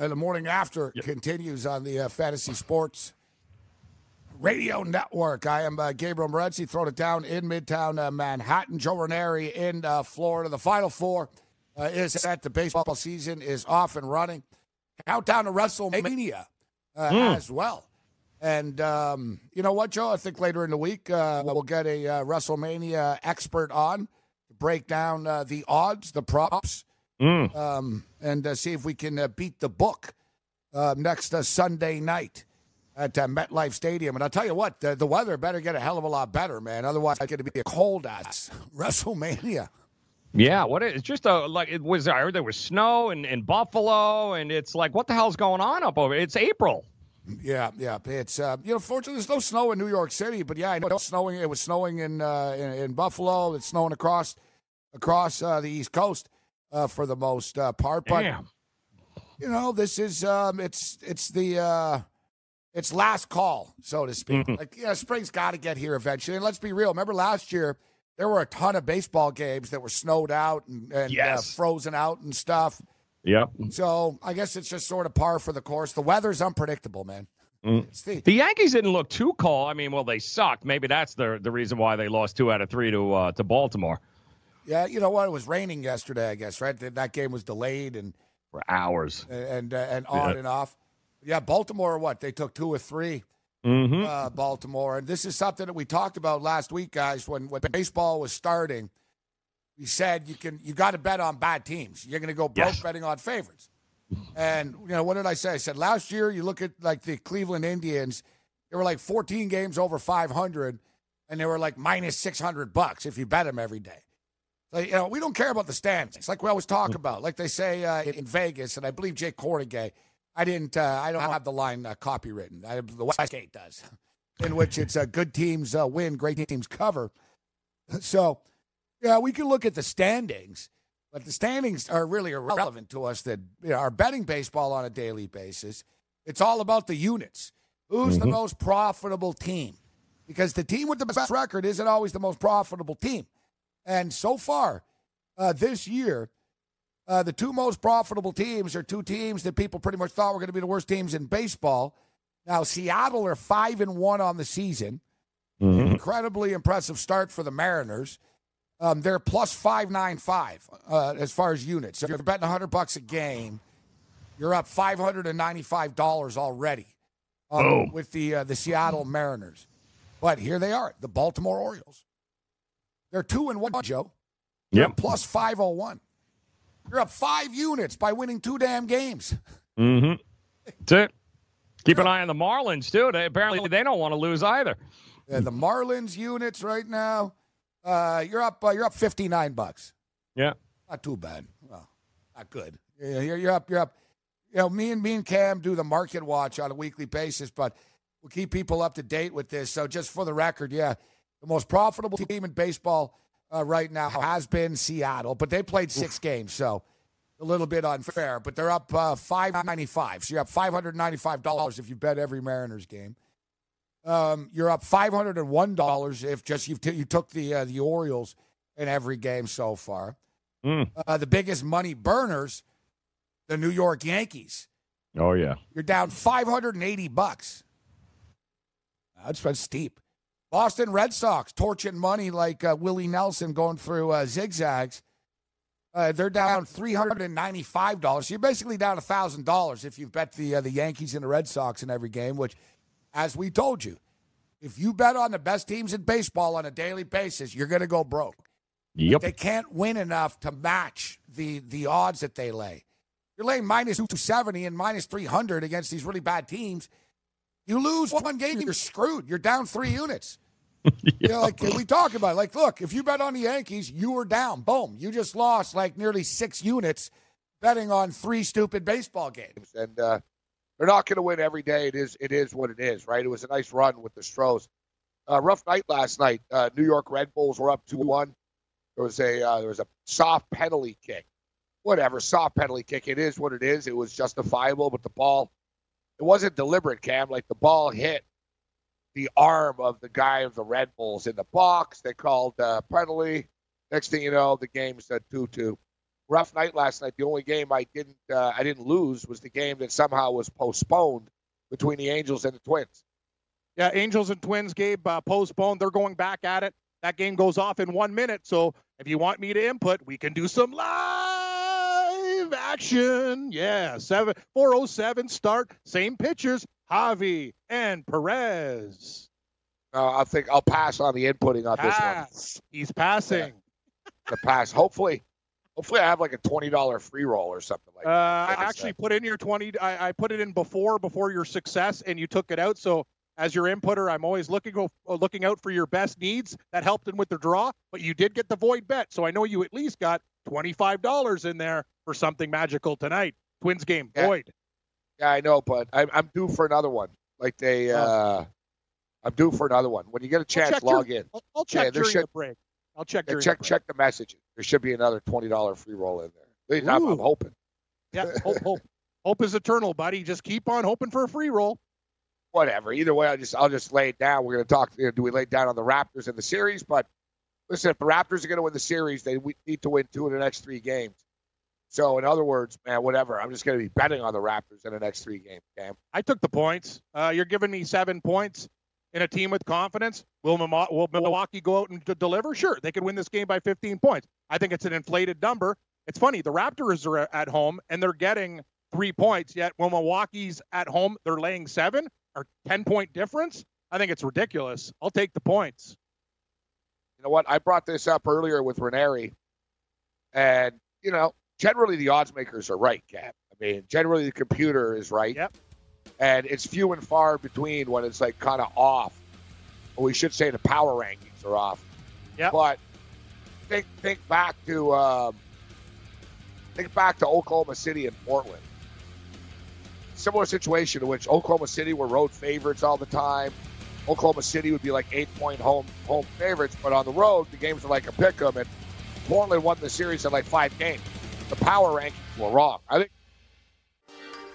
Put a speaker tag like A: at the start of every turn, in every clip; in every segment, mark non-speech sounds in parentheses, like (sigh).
A: And the morning after continues on the uh, Fantasy Sports Radio Network. I am uh, Gabriel Morency, throwing it down in Midtown uh, Manhattan. Joe Ranieri in uh, Florida. The Final Four uh, is set. The baseball season is off and running. Countdown to WrestleMania uh, as well. And um, you know what, Joe? I think later in the week uh, we'll get a uh, WrestleMania expert on to break down uh, the odds, the props, um, and uh, see if we can uh, beat the book uh, next uh, Sunday night at uh, MetLife Stadium. And I'll tell you what, the, the weather better get a hell of a lot better, man. Otherwise, it's going to be a cold ass (laughs) WrestleMania.
B: Yeah, what it's just a like it was. I heard there was snow in, in Buffalo, and it's like, what the hell's going on up over? It's April.
A: Yeah, yeah. It's uh, you know, fortunately, there's no snow in New York City, but yeah, I know it's snowing. It was snowing in uh, in, in Buffalo. It's snowing across across uh, the East Coast uh, for the most uh, part. But
B: Damn.
A: you know, this is um, it's it's the uh, it's last call, so to speak. Like, yeah, spring's got to get here eventually. And let's be real. Remember last year, there were a ton of baseball games that were snowed out and, and uh,
B: Yes.
A: frozen out and stuff.
B: Yep.
A: So I guess it's just sort of par for the course. The weather's unpredictable, man. It's the,
B: The Yankees didn't look too cold. I mean, well, they sucked. Maybe that's the the reason why they lost two out of three to uh, to Baltimore
A: yeah, you know what? It was raining yesterday, I guess, right? That, game was delayed and
B: for hours.
A: and uh, and on
B: Yeah.
A: and off. Yeah, Baltimore. What they took two or three.
B: Mm-hmm.
A: uh, Baltimore. And this is something that we talked about last week, guys. When when baseball was starting, we said you can you got to bet on bad teams. You're going to go broke
B: Yes.
A: betting on favorites. And you know what did I say? I said last year you look at like the Cleveland Indians, they were like 14 games over 500, and they were like minus 600 bucks if you bet them every day. So, you know, we don't care about the standings. It's like we always talk about, like they say uh, in, Vegas, and I believe Jay Kornegay. I didn't. Uh, I don't have the line uh, copywritten. I, the Westgate does, in which it's uh, good teams uh, win, great teams cover. So, yeah, we can look at the standings, but the standings are really irrelevant to us. That you know, are betting baseball on a daily basis. It's all about the units. Who's the most profitable team? Because the team with the best record isn't always the most profitable team. And so far, uh, this year, uh, the two most profitable teams are two teams that people pretty much thought were going to be the worst teams in baseball. Now, Seattle are five and one on the season. Incredibly impressive start for the Mariners. Um, they're plus five nine five uh, as far as units. So if you're betting hundred bucks a game, you're up five hundred and ninety five dollars already um, with the uh, the Seattle Mariners. But here they are, the Baltimore Orioles. They're two and one, Joe. They're
B: Yep.
A: plus five oh one. You're up five units by winning two damn games.
B: Mm-hmm. That's it. Keep an eye on the Marlins too. They, apparently, they don't want to lose either.
A: Uh, the Marlins units right now, uh, you're up. Uh, you're up fifty nine bucks.
B: Yeah.
A: Not too bad. Well, not good. Yeah, You're, you're up. You're up. You know, me and me and Cam do the market watch on a weekly basis, but we'll keep people up to date with this. So just for the record, yeah, The most profitable team in baseball uh, right now has been Seattle, but they played six games, so a little bit unfair. But they're up uh, five ninety five, so you're up five hundred ninety five dollars if you bet every Mariners game. Um, you're up five hundred and one dollars if just you t- you took the uh, the Orioles in every game so far. Mm. Uh, the biggest money burners, the New York Yankees.
B: Oh yeah,
A: you're down five hundred and eighty bucks. That's, that's steep. Boston Red Sox torching money like uh, Willie Nelson going through uh, zigzags. Uh, they're down three hundred and ninety-five dollars. So you're basically down thousand dollars if you bet the uh, the Yankees and the Red Sox in every game. Which, as we told you, if you bet on the best teams in baseball on a daily basis, you're going to go broke.
B: Yep.
A: They can't win enough to match the the odds that they lay. You're laying minus two seventy and minus three hundred against these really bad teams. You lose one game, you're screwed. You're down three units. yeah. (laughs) You know, like we talk about, it. like, look, if you bet on the Yankees, you were down. Boom, you just lost like nearly six units betting on three stupid baseball games.
C: And uh, they're not going to win every day. It is, it is what it is, right? It was a nice run with the Stros. Uh, rough night last night. Uh, New York Red Bulls were up two one. There was a uh, there was a soft penalty kick. Whatever, soft penalty kick. It is what it is. It was justifiable, but the ball, it wasn't deliberate. Cam, like the ball hit the arm of the guy of the Red Bulls in the box. They called uh, penalty. Next thing you know, the game's said two-two. Rough night last night. The only game I didn't uh, I didn't lose was the game that somehow was postponed between the Angels and the Twins.
D: Yeah, Angels and Twins, Gabe, uh, postponed. They're going back at it. That game goes off in one minute. So if you want me to input, we can do some live action. Yeah, seven four oh seven start. Same pitchers. Javi, and Perez.
C: Uh, I think I'll pass on the inputting on pass.
D: this one. He's passing.
C: Yeah. The pass. Hopefully, hopefully I have like a twenty dollar free roll or something like
D: uh, that. I actually put in your twenty. I, I, put it in before before your success, and you took it out. So as your inputter, I'm always looking uh, looking out for your best needs. That helped him with the draw, but you did get the void bet, so I know you at least got twenty five dollars in there for something magical tonight. Twins game, yeah. void.
C: Yeah, I know, but I'm I'm due for another one. Like they, oh. uh, I'm due for another one. When you get a chance, log
D: your,
C: in.
D: I'll, I'll check yeah, during should, the break. I'll check.
C: Yeah,
D: check
C: the check the messages. There should be another twenty dollar free roll in there. I'm, I'm, hoping.
D: Yeah, (laughs) hope, hope, hope is eternal, buddy. Just keep on hoping for a free roll.
C: Whatever. Either way, I just I'll just lay it down. We're going to talk. You know, do we lay it down on the Raptors in the series? But listen, if the Raptors are going to win the series, they need to win two of the next three games. So, in other words, man, whatever. I'm just going to be betting on the Raptors in the next three games. Cam.
D: I took the points. Uh, you're giving me seven points in a team with confidence. Will, will Milwaukee go out and deliver? Sure, they could win this game by 15 points. I think it's an inflated number. It's funny. The Raptors are at home and they're getting three points. Yet when Milwaukee's at home, they're laying seven or 10 point difference. I think it's ridiculous. I'll take the points.
C: You know what? I brought this up earlier with Ranieri, and you know generally the odds makers are right, Cap. I mean, generally the computer is right.
D: Yep.
C: And it's few and far between when it's like kind of off. Or we should say the power rankings are off.
D: Yeah.
C: But think think back to um, think back to Oklahoma City and Portland. Similar situation in which Oklahoma City were road favorites all the time. Oklahoma City would be like eight point home home favorites, but on the road the games are like a pick 'em, and Portland won the series in like five games the power rankings were wrong. I think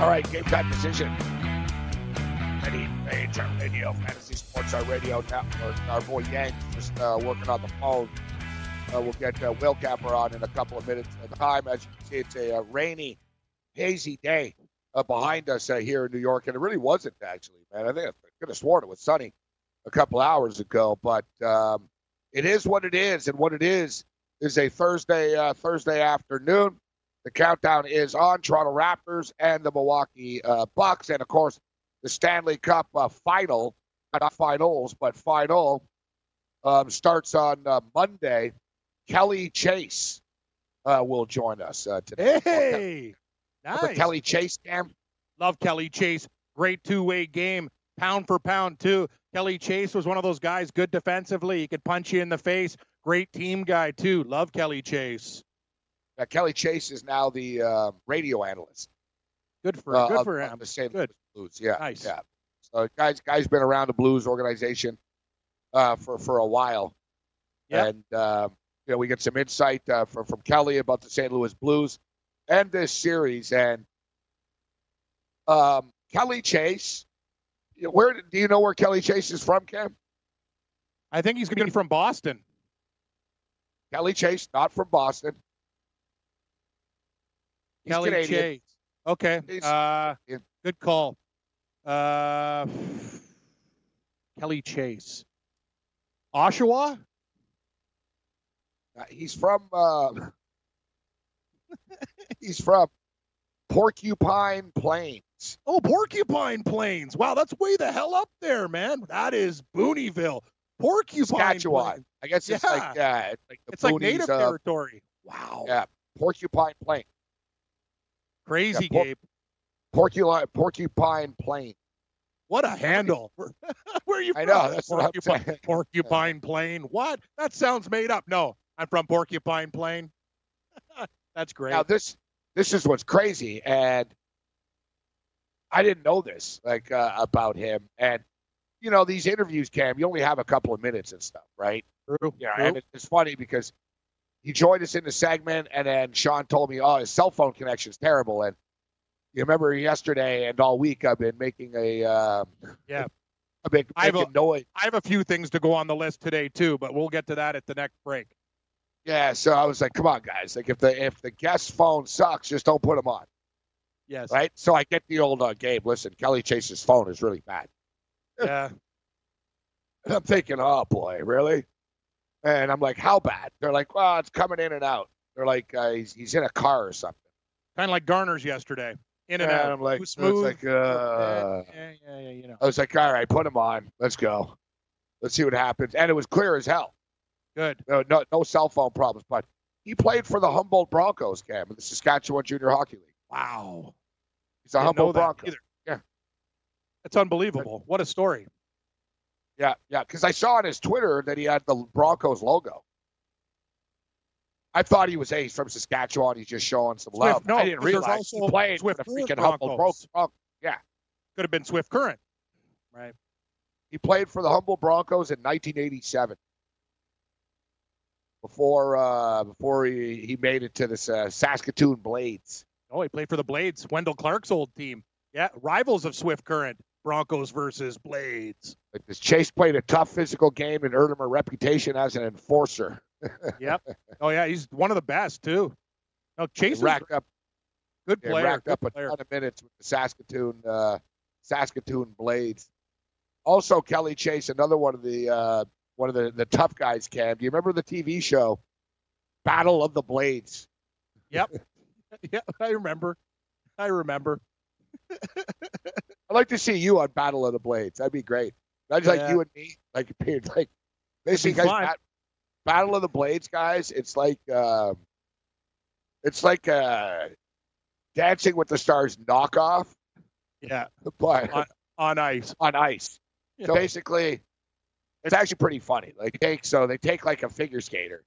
C: All right, game time decision. Ready, major radio, fantasy sports, our radio network. Our boy Yank just uh, working on the phone. Uh, we'll get uh, Will Capper on in a couple of minutes at time. As you can see, it's a, a rainy, hazy day uh, behind us uh, here in New York, and it really wasn't actually, man. I think I could have sworn it was sunny a couple hours ago, but um, it is what it is, and what it is is a Thursday uh, Thursday afternoon. The countdown is on Toronto Raptors and the Milwaukee uh, Bucks, and of course the Stanley Cup uh, final, not finals, but final, um, starts on uh, Monday. Kelly Chase uh, will join us uh, today.
D: Hey,
C: Remember
D: nice.
C: Kelly Chase, Cam?
D: Love Kelly Chase. Great two-way game, pound for pound too. Kelly Chase was one of those guys, good defensively. He could punch you in the face. Great team guy too. Love Kelly Chase.
C: Uh, Kelly Chase is now the uh, radio analyst.
D: Good for
C: uh,
D: good
C: of-
D: for him.
C: The St.
D: Good.
C: Blues. Yeah.
D: Nice.
C: Yeah. So guys, guys been around the Blues organization uh, for for a while,
D: Yeah.
C: and um, you know we get some insight uh, from from Kelly about the St. Louis Blues and this series. And um, Kelly Chase, where do you know where Kelly Chase is from, Cam?
D: I think he's going to be from Boston.
C: Kelly Chase, not from Boston. He's
D: Kelly
C: Canadian.
D: Chase. Okay. Uh, good call. Uh, Kelly Chase. Oshawa?
C: Uh, he's from. Uh, (laughs) he's from Porcupine Plains.
D: Oh, Porcupine Plains. Wow, that's way the hell up there, man. That is Booneyville. Porcupine
C: Saskatchewan.
D: Plains.
C: I guess it's
D: Yeah.
C: like uh, it's like the
D: It's like native
C: of-
D: territory. Wow.
C: Yeah, Porcupine Plain.
D: Crazy,
C: Yeah, por-
D: Gabe.
C: Porcupine Porcupine Plain.
D: What a handle. (laughs) (laughs) Where are you from?
C: I know, that's what I'm
D: Porcupine,
C: saying. (laughs)
D: Porcupine Plain. What? That sounds made up. No, I'm from Porcupine Plain. That's great.
C: Now this this is what's crazy, and I didn't know this like uh, about him. And you know these interviews, Cam, you only have a couple of minutes and stuff, right?
D: True.
C: Yeah,
D: True.
C: and it's funny because he joined us in the segment, and then Sean told me, "Oh, his cell phone connection's terrible." And you remember yesterday and all week, I've been making a um,
D: Yeah.
C: I've been
D: I have a-
C: noise.
D: I have a few things to go on the list today too, but we'll get to that at the next break.
C: Yeah, so I was like, "Come on, guys! Like, if the if the guest phone sucks, just don't put them on."
D: Yes.
C: right? So I get the old uh, Gabe. Listen, Kelly Chase's phone is really bad.
D: Yeah. (laughs)
C: And I'm thinking, oh boy, really? And I'm like, how bad? They're like, well, it's coming in and out. They're like, uh, he's he's in a car or something.
D: Kind of like Garner's yesterday. In and
C: And
D: out.
C: I'm like, it's
D: smooth.
C: like, uh,
D: yeah, yeah, yeah, you know.
C: I was like, all right, put him on. Let's go. Let's see what happens. And it was clear as hell.
D: Good.
C: No, no, no cell phone problems. But he played for the Humboldt Broncos, Cam, in the Saskatchewan Junior Hockey League.
D: Wow.
C: He's a
D: Didn't
C: Humboldt Bronco.
D: either.
C: Yeah.
D: It's unbelievable. What a story.
C: Yeah, yeah. Because I saw on his Twitter that he had the Broncos logo. I thought he was, hey, he's from Saskatchewan. He's just showing some
D: Swift-
C: love.
D: no,
C: I didn't realize he
D: also
C: played
D: Swift
C: for the freaking Humboldt
D: Broncos.
C: Broncos.
D: Could have been Swift Current. Right.
C: He played for the Humboldt Broncos in 1987. Before uh, before he, he made it to the uh, Saskatoon Blades.
D: Oh, he played for the Blades, Wendel Clark's old team. Yeah, rivals of Swift Current, Broncos versus Blades.
C: This Chase played a tough physical game and earned him a reputation as an enforcer. (laughs)
D: Yep. Oh yeah, he's one of the best too. No, Chase
C: racked up
D: good player.
C: racked
D: good
C: up a
D: player.
C: ton of minutes with the Saskatoon uh, Saskatoon Blades. Also, Kelly Chase, another one of the uh, one of the, the tough guys. Cam, do you remember the TV show Battle of the Blades?
D: Yep. (laughs) (laughs) yeah, I remember. I remember.
C: I'd like to see you on Battle of the Blades. That'd be great. That's like you and me, like (laughs) like basically guys. Bat- Battle of the Blades, guys. It's like um, it's like uh, Dancing with the Stars knockoff,
D: Yeah, (laughs)
C: but
D: On- on ice.
C: on ice. So basically, it's actually pretty funny. Like take so they take like a figure skater,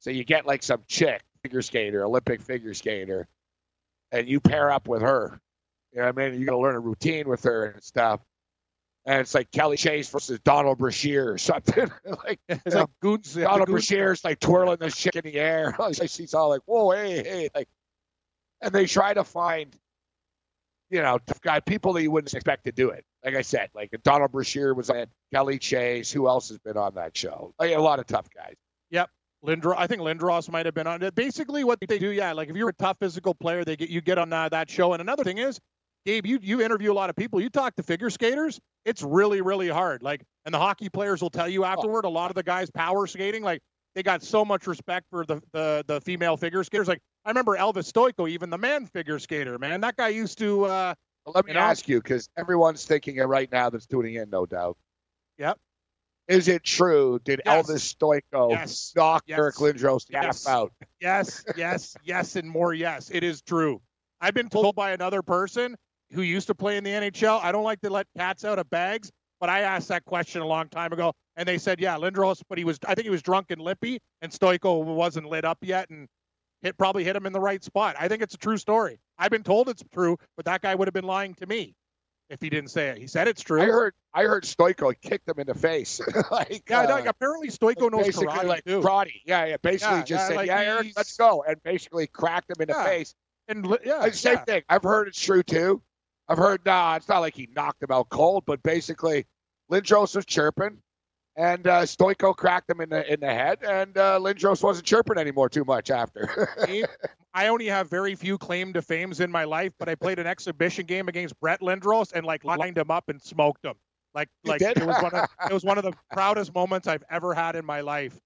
C: so you get like some chick figure skater, Olympic figure skater, and you pair up with her. You know what I mean? You got to learn a routine with her and stuff. And it's like Kelly Chase versus Donald Brashear or (laughs) something. like
D: It's like Goons.
C: Donald Brashear's like twirling the chick in the air. (laughs) She's all like, "Whoa, hey, hey!" Like, and they try to find, you know, tough guy people that you wouldn't expect to do it. Like I said, like Donald Brashear was on Kelly Chase. Who else has been on that show? Like a lot of tough guys. Yep.
D: Lindros, I think Lindros might have been on it. Basically, what they do, yeah, like if you're a tough physical player, they get you get on uh, that show. And another thing is, Gabe, you you interview a lot of people. You talk to figure skaters. It's really really hard. Like, and the hockey players will tell you afterward. A lot of the guys power skating, like they got so much respect for the the the female figure skaters. Like I remember Elvis Stojko, even the man figure skater, man. That guy used to. Uh,
C: Well, let me
D: You know?
C: ask you, because everyone's thinking it right now that's tuning in, no doubt.
D: Yep.
C: Is it true? Did
D: Yes.
C: Elvis Stojko
D: Yes.
C: knock
D: Yes.
C: Eric Lindros
D: Yes.
C: Out?
D: yes, yes, yes, and more yes. It is true. I've been told by another person who used to play in the NHL. I don't like to let cats out of bags, but I asked that question a long time ago, and they said, yeah, Lindros, but he was. I think he was drunk and lippy, and Stojko wasn't lit up yet, and hit probably hit him in the right spot. I think it's a true story. I've been told it's true, but that guy would have been lying to me if he didn't say it. He said it's true.
C: I heard I heard Stojko kicked him in the face. (laughs) like,
D: yeah,
C: uh,
D: apparently Stojko knows
C: basically
D: karate
C: like
D: too.
C: karate. Yeah, yeah. Basically
D: Yeah,
C: just
D: yeah,
C: said,
D: like
C: "Yeah, Eric, let's go," and basically cracked him in the face.
D: And yeah,
C: same thing. I've heard it's true too. I've heard nah, it's not like he knocked him out cold, but basically Lindros was chirping, and uh, Stojko cracked him in the in the head, and uh, Lindros wasn't chirping anymore too much after. (laughs)
D: I only have very few claim to fames in my life, but I played an exhibition game against Brett Lindros and like lined him up and smoked him. Like like
C: did?
D: it was one of it was one of the proudest moments I've ever had in my life.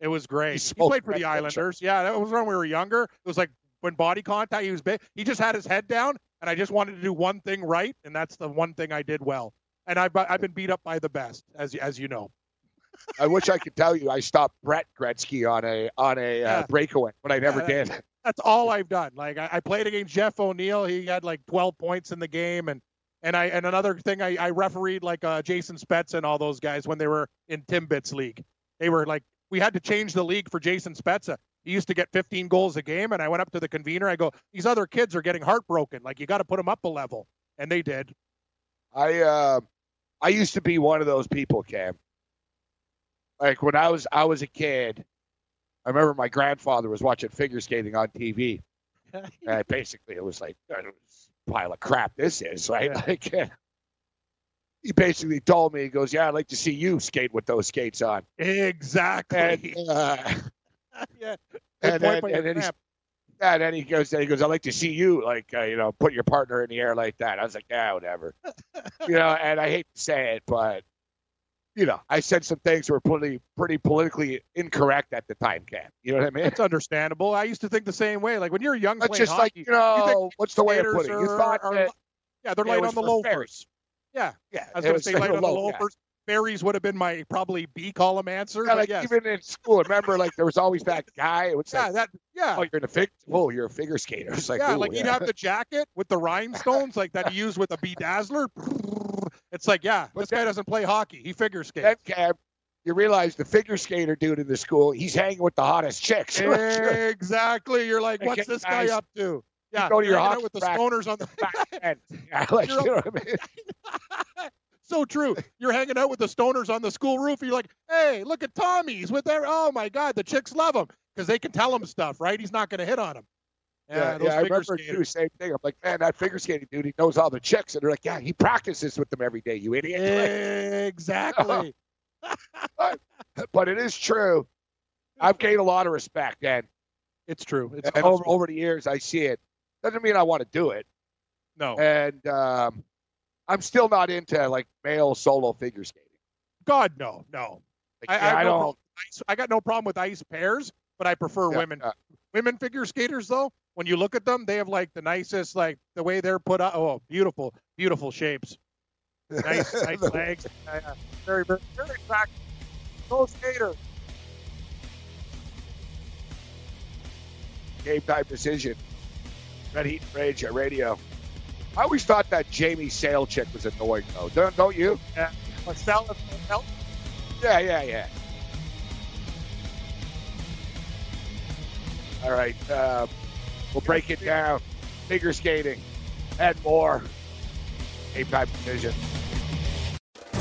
D: It was great. He,
C: smoked
D: played for the. Islanders. Yeah, that was when we were younger. It was like when body contact. He was big. He just had his head down, and I just wanted to do one thing right, and that's the one thing I did well. And I've I've been beat up by the best, as you- as you know.
C: I wish I could tell you I stopped Brett Gretzky on a on a uh, breakaway, but I never
D: Yeah,
C: did.
D: that's all I've done. Like I, I played against Jeff O'Neill. He had like 12 points in the game, and and I and another thing I, I refereed like uh, Jason Spezza and all those guys when they were in Timbits league. They were like we had to change the league for Jason Spezza. He used to get 15 goals a game, and I went up to the convener. I go, these other kids are getting heartbroken. Like you got to put them up a level, and they did.
C: I uh, I used to be one of those people, Cam. Like when I was I was a kid, I remember my grandfather was watching figure skating on TV. (laughs) And basically, it was like "God, this pile of crap. This is right. (laughs) Like he basically told me, he goes, "Yeah, I'd like to see you skate with those skates on."
D: Exactly.
C: And, uh, (laughs)
D: yeah.
C: And then, and then yeah, and then he goes, then he goes, "I'd like to see you like uh, you know put your partner in the air like that." I was like, "Yeah, whatever." (laughs) you know, and I hate to say it, but you know, I said some things were pretty pretty politically incorrect at the time, Cam. You know what I mean?
D: It's understandable. I used to think the same way. Like when you're young
C: That's
D: playing
C: just like
D: hockey,
C: you
D: you
C: know,
D: think
C: what's the way of putting it? You thought
D: are
C: that,
D: yeah, they're
C: it
D: light on the loafers. Yeah,
C: yeah,
D: I was going to say
C: like
D: light on the
C: low- yeah.
D: loafers. Berries would have been my probably B column answer.
C: Yeah, like even in school, remember, like there was always that guy. It would say,
D: yeah, that yeah.
C: "Oh, you're in a fig. Oh, you're a figure skater." (laughs) It's like,
D: yeah,
C: ooh,
D: like he'd have the jacket with the rhinestones, like that he (laughs) used with a bedazzler. It's like, yeah,
C: But
D: this guy doesn't play hockey. He figure skates.
C: You realize the figure skater dude in the school, he's hanging with the hottest chicks. (laughs)
D: exactly. You're like, what's this guy up to? Yeah,
C: go to your hockey
D: with the stoners on the
C: Back then. Yeah, like, you know what I mean?
D: So true. You're hanging out with the stoners on the school roof. You're like, hey, look at Tommy. He's with their. Oh my God, the chicks love him because they can tell him stuff, right? He's not going to hit on them.
C: Yeah,
D: those
C: yeah, I remember
D: skaters.
C: too. Same thing. I'm like, man, that figure skating dude, he knows all the chicks, and they're like, yeah, he practices with them every day. You idiot. (laughs)
D: Exactly. (laughs)
C: but it is true. I've gained a lot of respect, and,
D: It's true. It's
C: and over, over the years, I see it. Doesn't mean I want to do it,
D: no.
C: and um, I'm still not into like male solo figure skating.
D: God, no, no.
C: Like,
D: I, I,
C: I
D: no
C: don't.
D: ice- I got no problem with ice pairs, but I prefer
C: Yeah,
D: women.
C: yeah.
D: Women figure skaters, though, when you look at them, they have like the nicest, like the way they're put up. Oh, beautiful, beautiful shapes. Nice, (laughs) nice legs. Yeah. Very, very, very attractive. Go skater.
C: Game time decision. Red Heat and Rage at radio. I always thought that Jamie Sale chick was annoying, though. Don't, don't you?
D: Yeah.
C: Yeah, yeah, yeah. All right, uh, we'll break it down. Figure skating and more. Game time decision.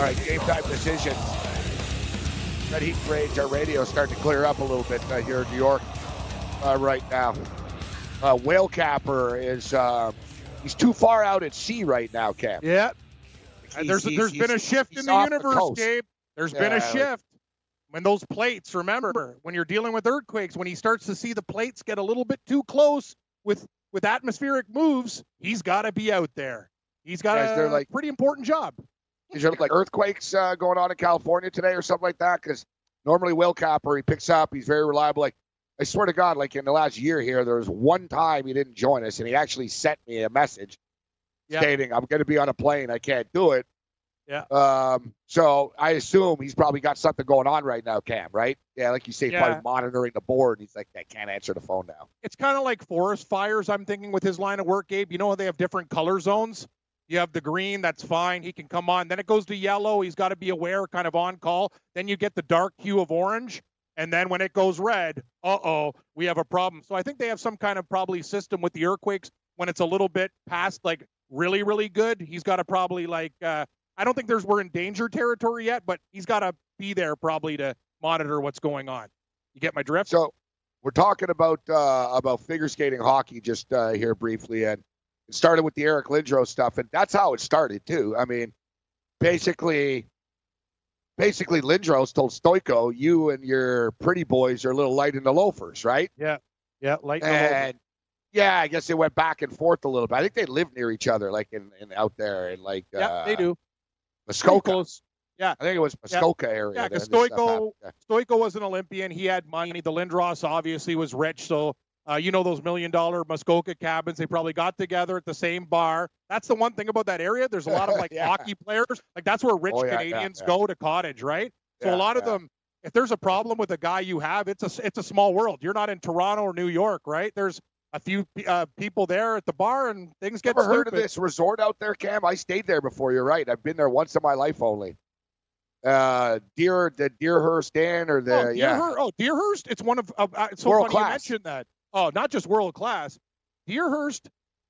C: All right, game time decision. Red Heat Parades, our radio starting to clear up a little bit uh, here in New York uh, right now. Uh, whale capper is uh, he's too far out at sea right now, Cap.
D: Yeah. And there's
C: He's-
D: there's
C: he's-
D: been a shift in the
C: off the
D: universe. Gabe. There's been a shift. When those plates, remember, when you're dealing with earthquakes, when he starts to see the plates get a little bit too close with with atmospheric moves, he's got to be out there. He's got
C: Yeah, is
D: a
C: like-
D: pretty important job.
C: Is there like earthquakes uh, going on in California today or something like that? Because normally Will Capper, he picks up, he's very reliable. Like I swear to God, like in the last year here, there was one time he didn't join us, and he actually sent me a message
D: Yeah.
C: stating, "I'm going to be on a plane, I can't do it."
D: Yeah.
C: Um. So I assume he's probably got something going on right now, Cam. Right? Yeah, like you say,
D: Yeah.
C: probably monitoring the board. He's like, I can't answer the phone now.
D: It's kind of like forest fires. I'm thinking with his line of work, Gabe. You know how they have different color zones. You have the green, that's fine. He can come on. Then it goes to yellow. He's got to be aware, kind of on call. Then you get the dark hue of orange. And then when it goes red, uh oh, we have a problem. So I think they have some kind of probably system with the earthquakes when it's a little bit past like really, really good. He's got to probably like, uh, I don't think there's we're in danger territory yet, but he's got to be there probably to monitor what's going on. You get my drift?
C: So we're talking about uh, about figure skating hockey just uh, here briefly, and it started with the Eric Lindros stuff, and that's how it started too. I mean, basically, basically Lindros told Stojko, "You and your pretty boys are a little light in the loafers, right?"
D: Yeah, yeah, light in the.
C: And yeah, I guess they went back and forth a little bit. I think they live near each other, like in, in out there in like
D: Yeah,
C: uh,
D: they do.
C: Muskoka.
D: Yeah.
C: I think it was
D: Yeah.
C: Muskoka area.
D: Yeah, because
C: Stojko. Yeah.
D: Stojko was an Olympian. He had money. The Lindros obviously was rich. So, uh, you know, those million dollar Muskoka cabins, they probably got together at the same bar. That's the one thing about that area. There's a lot of like (laughs)
C: Yeah.
D: hockey players. Like, that's where rich
C: Oh, yeah, yeah,
D: Canadians
C: yeah.
D: go to cottage, right? So,
C: Yeah,
D: a lot of
C: yeah.
D: them, if there's a problem with a guy you have, it's a, it's a small world. You're not in Toronto or New York, right? There's a few uh, people there at the bar and things get
C: Ever heard of this resort out there, Cam? I stayed there before. You're right. I've been there once in my life only. Uh, Deer, the Deerhurst Inn, or the
D: oh,
C: yeah,
D: Deerhurst, oh, Deerhurst. It's one of. Uh, it's so
C: World
D: funny you mentioned that. Oh, not just world class. Deerhurst.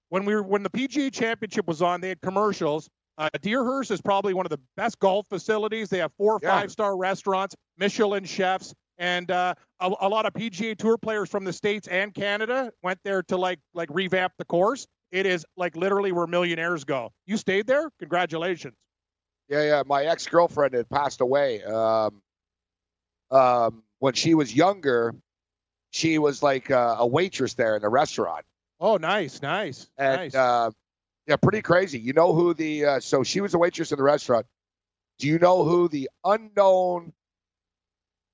D: When we were when the PGA Championship was on, they had commercials. Uh, Deerhurst is probably one of the best golf facilities. They have four
C: Yeah.
D: five star restaurants, Michelin chefs, and uh, a, a lot of PGA Tour players from the states and Canada went there to like like revamp the course. It is like literally where millionaires go. You stayed there? Congratulations.
C: yeah, yeah. My ex girlfriend had passed away. Um, um, when she was younger, she was like uh, a waitress there in the restaurant,
D: Oh, nice, nice,
C: and
D: nice.
C: uh, yeah, pretty crazy. You know who the uh, so she was a waitress in the restaurant. Do you know who the unknown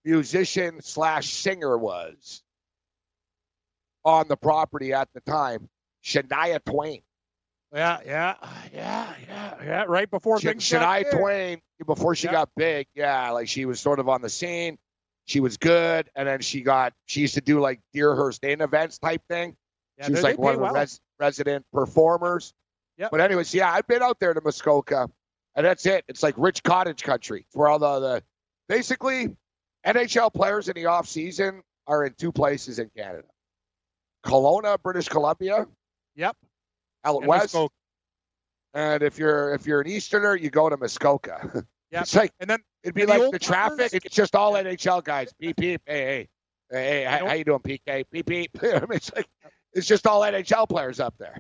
C: musician slash singer was on the property at the time? Shania Twain.
D: Yeah, yeah, yeah, yeah, yeah. Right before
C: Sh- Shania. Twain, before she
D: Yeah.
C: got big, yeah, like she was sort of on the scene. She was good, and then she got she used to do like Deerhurst Inn events type thing.
D: Yeah,
C: she was like one of the
D: well.
C: res- resident performers.
D: Yep.
C: But anyways, yeah, I've been out there to Muskoka, and that's it. It's like rich cottage country. It's where all the, the basically NHL players in the off season are in two places in Canada: Kelowna, British Columbia,
D: Yep.
C: out
D: And
C: west.
D: Muskoka.
C: And if you're if you're an Easterner, you go to Muskoka. (laughs) Yeah. Like
D: And then
C: it'd be
D: and
C: like the traffic. It's just all NHL guys. Beep beep. Hey hey hey. hey how, how you doing, PK? Beep beep. (laughs) It's like it's just all NHL players up there.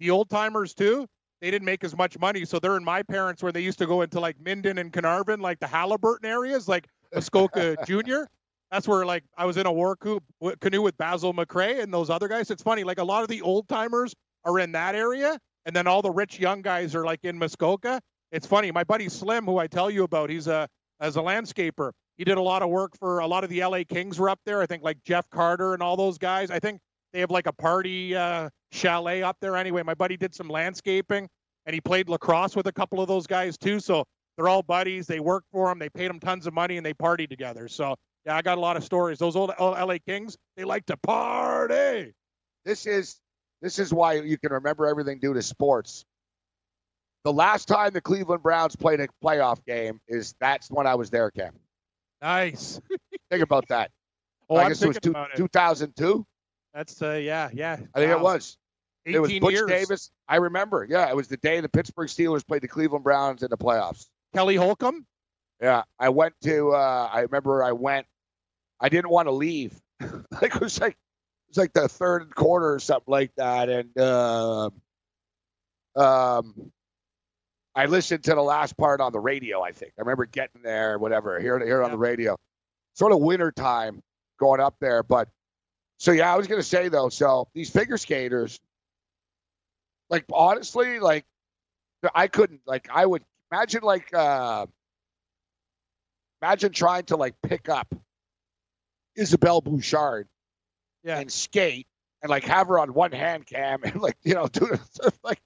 D: the old timers too. They didn't make as much money, so they're in my parents where they used to go into like Minden and Carnarvon, like the Haliburton areas, like Muskoka (laughs) Junior. That's where like I was in a war w- canoe with Basil McRae and those other guys. It's funny, like a lot of the old timers are in that area, and then all the rich young guys are like in Muskoka. It's funny. My buddy Slim, who I tell you about, he's a as a landscaper. He did a lot of work for a lot of the LA Kings were up there. I think like Jeff Carter and all those guys. I think they have like a party uh, chalet up there. Anyway, my buddy did some landscaping and he played lacrosse with a couple of those guys too. So they're all buddies. They work for him. They paid him tons of money and they party together. So yeah, I got a lot of stories. Those old LA Kings, they like to party.
C: This is this is why you can remember everything due to sports. The last time the Cleveland Browns played a playoff game is that's when I was there, Cam.
D: Nice.
C: Think about that. (laughs)
D: Oh,
C: I
D: I'm
C: guess it was two,
D: it.
C: 2002.
D: That's uh, yeah, yeah.
C: I think it was. It was Butch
D: years.
C: Davis. I remember. Yeah, it was the day the Pittsburgh Steelers played the Cleveland Browns in the playoffs.
D: Kelly Holcomb.
C: Yeah, I went to. Uh, I remember I went. I didn't want to leave. (laughs) like it was like it was like the third quarter or something like that, and uh, um, I listened to the last part on the radio. I think I remember getting there, whatever, here, hear it on the radio. Sort of winter time going up there, but so yeah, I was gonna say though. So these figure skaters, like honestly, like I couldn't like I would imagine like uh imagine trying to like pick up Isabelle Bouchard
D: Yeah.
C: and skate and like have her on one hand cam and like you know do it (laughs) like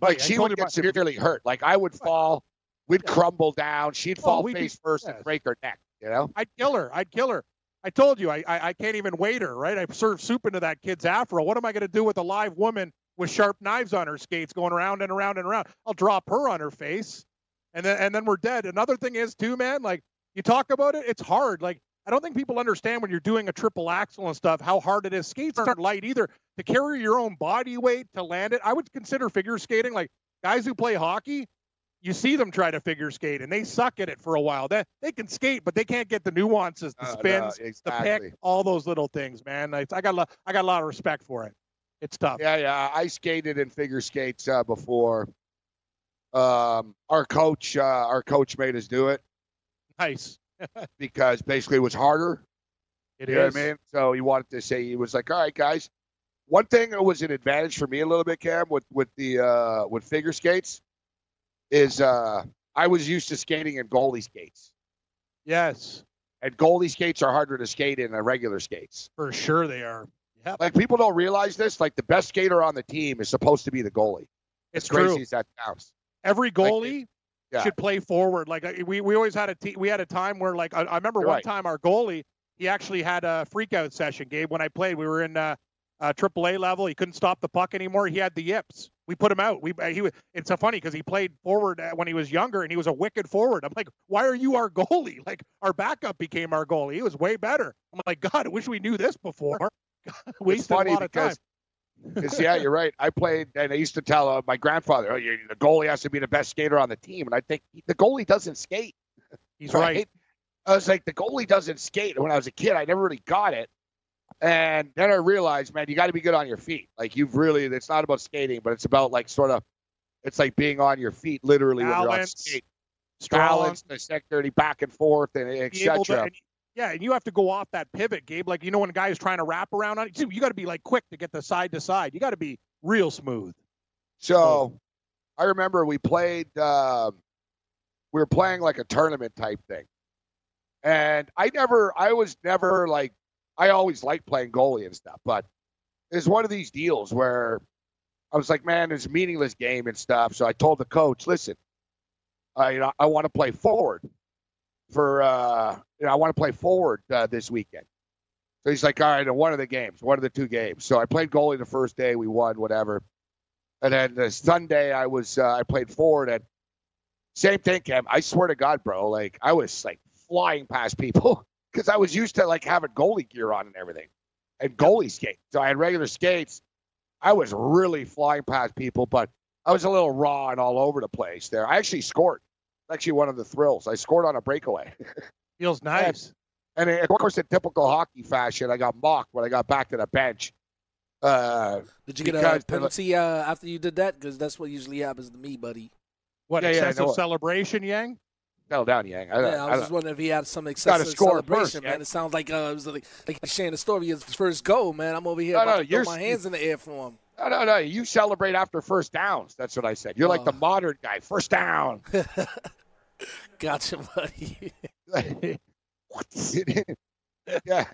C: like she would get severely hurt. Like I would fall, we'd crumble down, she'd
D: Oh,
C: fall
D: we'd be-
C: face first
D: yes.
C: and break her neck. You know?
D: I'd kill her. I'd kill her. I told you, I, I, I can't even wait her, right? I served soup into that kid's afro. What am I going to do with a live woman with sharp knives on her skates going around and around and around? I'll drop her on her face, and then and then we're dead. Another thing is too, man. Like you talk about it, it's hard. Like I don't think people understand when you're doing a triple axel and stuff how hard it is. Skates aren't light either. To carry your own body weight to land it, I would consider figure skating like guys who play hockey you see them try to figure skate and they suck at it for a while. They they can skate, but they can't get the nuances, the
C: Uh, no,
D: spins, the pick, all those little things, man. I, I got a lot, I got a lot of respect for it. It's tough.
C: Yeah, yeah. I skated in figure skates uh, before. Um, our coach, uh, our coach made us do it
D: Nice. (laughs)
C: because basically it was harder.
D: It
C: you know
D: is.
C: what I mean? So he wanted to say he was like, "All right, guys." One thing that was an advantage for me a little bit, Cam, with with the uh, with figure skates, is uh, I was used to skating in goalie skates,
D: Yes,
C: and goalie skates are harder to skate in than regular skates.
D: for sure they are. Yep.
C: Like people don't realize this. Like the best skater on the team is supposed to be the goalie.
D: It's
C: crazy
D: true.
C: as that sounds.
D: Every goalie
C: Yeah.
D: should play forward. Like uh, we, we always had a te- we had a time where like I, I remember
C: You're
D: one
C: right.
D: time our goalie he actually had a freak out session. Gabe, when I played, we were in uh, uh, AAA level. He couldn't stop the puck anymore. He had the yips. We put him out. We uh, he was. It's so funny because he played forward when he was younger and he was a wicked forward. I'm like, why are you our (laughs) goalie? Like our backup became our goalie. He was way better. I'm like, God, I wish we knew this before. (laughs) Wasted a lot of time.
C: Yeah, you're right. I played, and I used to tell uh, my grandfather, "Oh, you the goalie has to be the best skater on the team," and I think the goalie doesn't skate.
D: He's right.
C: I was like, the goalie doesn't skate. When I was a kid, I never really got it. And then I realized, man, you got to be good on your feet. Like you've really, it's not about skating, but it's about like sort of, it's like being on your feet literally when you're on
D: Balance,
C: skate. Balance, the security back and forth, and
D: be able to-
C: etc.
D: yeah, and you have to go off that pivot, Gabe. Like you know when a guy is trying to wrap around on you, you got to be like quick to get the side to side. You got to be real smooth.
C: So I remember we played, um, we were playing like a tournament type thing. And I never, I was never like, I always liked playing goalie and stuff, but it's one of these deals where I was like, man, it's a meaningless game and stuff. So I told the coach, listen, I, you know, I want to play forward for, uh, you know, I want to play forward uh, this weekend. So he's like, all right, one of the games, one of the two games. So I played goalie the first day, we won, whatever. And then the Sunday, I was uh, I played forward, and same thing, Cam. I swear to God, bro, like I was like flying past people (laughs) because I was used to like having goalie gear on and everything, and goalie skates. So I had regular skates. I was really flying past people, but I was a little raw and all over the place there. I actually scored. It's actually one of the thrills. I scored on a breakaway. (laughs)
D: Feels nice.
C: And of course, in typical hockey fashion, I got mocked when I got back to the bench. Uh,
E: Did you get a penalty uh, after you did that? Because that's what usually happens to me, buddy.
D: What
C: Yeah, yeah,
D: excessive
C: know it.
D: celebration, Yang?
C: Settle down, Yang. I,
E: Yeah, I
C: I-
E: was just wondering if he had some excessive
C: score
E: celebration,
C: first,
E: man.
C: yeah.
E: It sounds like uh, it was like, like he's sharing the story of his first goal, man. I'm over here
C: No,
E: about
C: no,
E: to throw
C: you're-
E: my hands in the air for him.
C: No, no, no. You celebrate after first downs. That's what I said. You're like the
E: Oh.
C: modern guy. First down. (laughs)
E: Gotcha, buddy. (laughs)
C: yeah.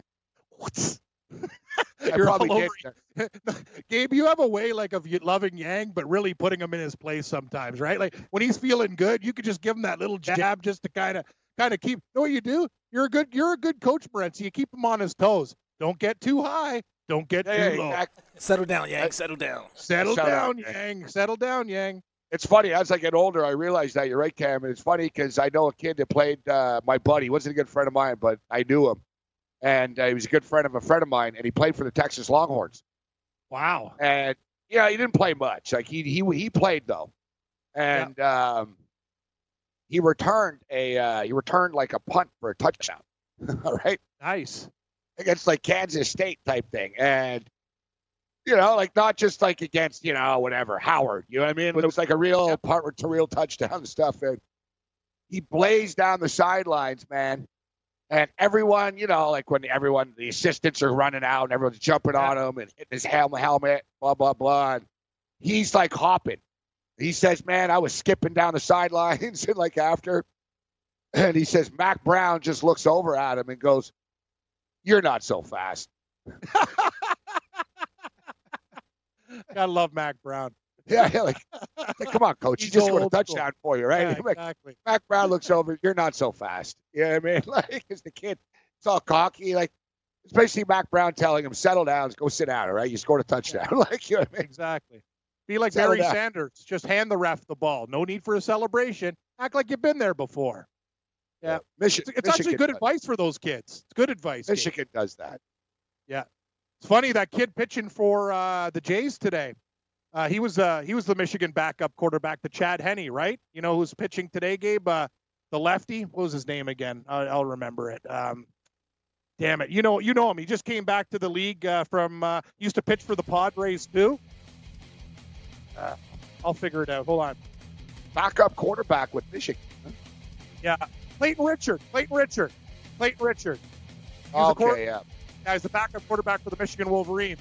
C: (laughs) I
D: You're
C: probably
D: all
C: did.
D: over (laughs) Gabe, you have a way like of loving Yang, but really putting him in his place sometimes, right? Like when he's feeling good, you could just give him that little jab just to kind of kind of keep. know what you do? You're a good you're a good coach, Brent. So you keep him on his toes. Don't get too high. Don't get
C: Yeah,
D: too
C: yeah,
D: low.
C: exactly.
E: Settle down, Yang. Settle down.
D: Settle
C: Settle
D: down,
C: down,
D: Yang. Settle down, Yang.
C: It's funny. As I get older, I realize that you're right, Cam. And it's funny because I know a kid that played uh, my buddy. He wasn't a good friend of mine, but I knew him. And uh, he was a good friend of a friend of mine, and he played for the Texas Longhorns.
D: Wow.
C: And yeah, he didn't play much. Like he he he played though, and um, he returned a uh, he returned like a punt for a touchdown. (laughs) All right,
D: Nice.
C: against like Kansas State type thing, and you know, like not just like against you know whatever Howard. You know what I mean? It was like a real punt to real touchdown stuff, and he blazed down the sidelines, man. And everyone, you know, like when everyone, the assistants are running out and everyone's jumping on him and hitting his helmet, helmet, blah blah blah. And he's like hopping. He says, "Man, I was skipping down the sidelines (laughs) and like after." And he says, Mack Brown just looks over at him and goes, "You're not so fast." (laughs) (laughs)
D: Gotta love Mack Brown.
C: Yeah, yeah, like, (laughs) like, come on, coach. He
D: He's
C: just scored a
D: old school.
C: touchdown for you, right?
D: Yeah,
C: Like,
D: exactly.
C: Mack Brown looks over. You're not so fast. You know what I mean? (laughs) Like, it's the kid. It's all cocky. Like, it's basically Mack Brown telling him, "Settle down. Go sit down. All right. You scored a touchdown." like, you know what I mean?
D: Exactly. Be like
C: Settle
D: Barry
C: down.
D: Sanders. Just hand the ref the ball. No need for a celebration. Act like you've been there before. Yeah.
C: Michi-
D: It's, it's actually good
C: does-
D: advice for those kids. It's good advice.
C: Michigan does that.
D: Yeah. It's funny that kid pitching for uh, the Jays today. Uh, he was uh, he was the Michigan backup quarterback, the Chad Henne, right? You know who's pitching today, Gabe? Uh, the lefty. What was his name again? I'll, I'll remember it. Um, damn it, you know you know him. He just came back to the league uh, from uh, used to pitch for the Padres too. Uh, I'll figure it out. Hold on.
C: Backup quarterback with Michigan.
D: Yeah, Clayton Richard. Clayton Richard. Clayton Richard. He
C: Okay, yeah.
D: He's the backup quarterback for the Michigan Wolverines.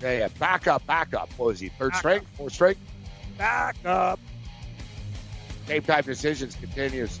C: Yeah, yeah. Backup, backup. What was he? Third
D: Backup.
C: string? Fourth string?
D: Backup.
C: Game time decisions continues.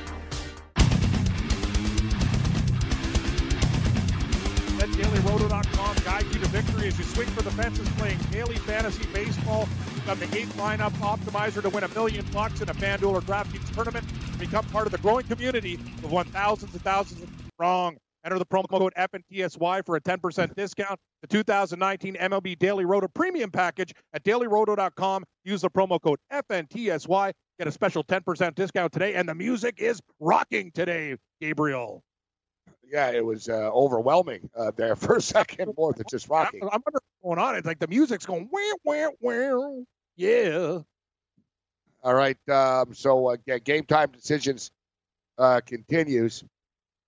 D: Victory as you swing for the fences playing daily fantasy baseball. Got the eighth lineup optimizer to win a million bucks in a FanDuel or DraftKings tournament. Become part of the growing community of one thousands and thousands of strong. Enter the promo code FNTSY for a 10% discount. The 2019 MLB Daily Roto Premium Package at dailyroto.com. Use the promo code FNTSY. Get a special 10% discount today. And the music is rocking today, Gabriel.
C: Yeah, it was uh, overwhelming uh, there (laughs) for a second, more than just rocking.
D: I'm wondering what's going on. It's like the music's going wow, wow, wow. Yeah.
C: All right. Um, so uh, yeah, game time decisions uh, continues.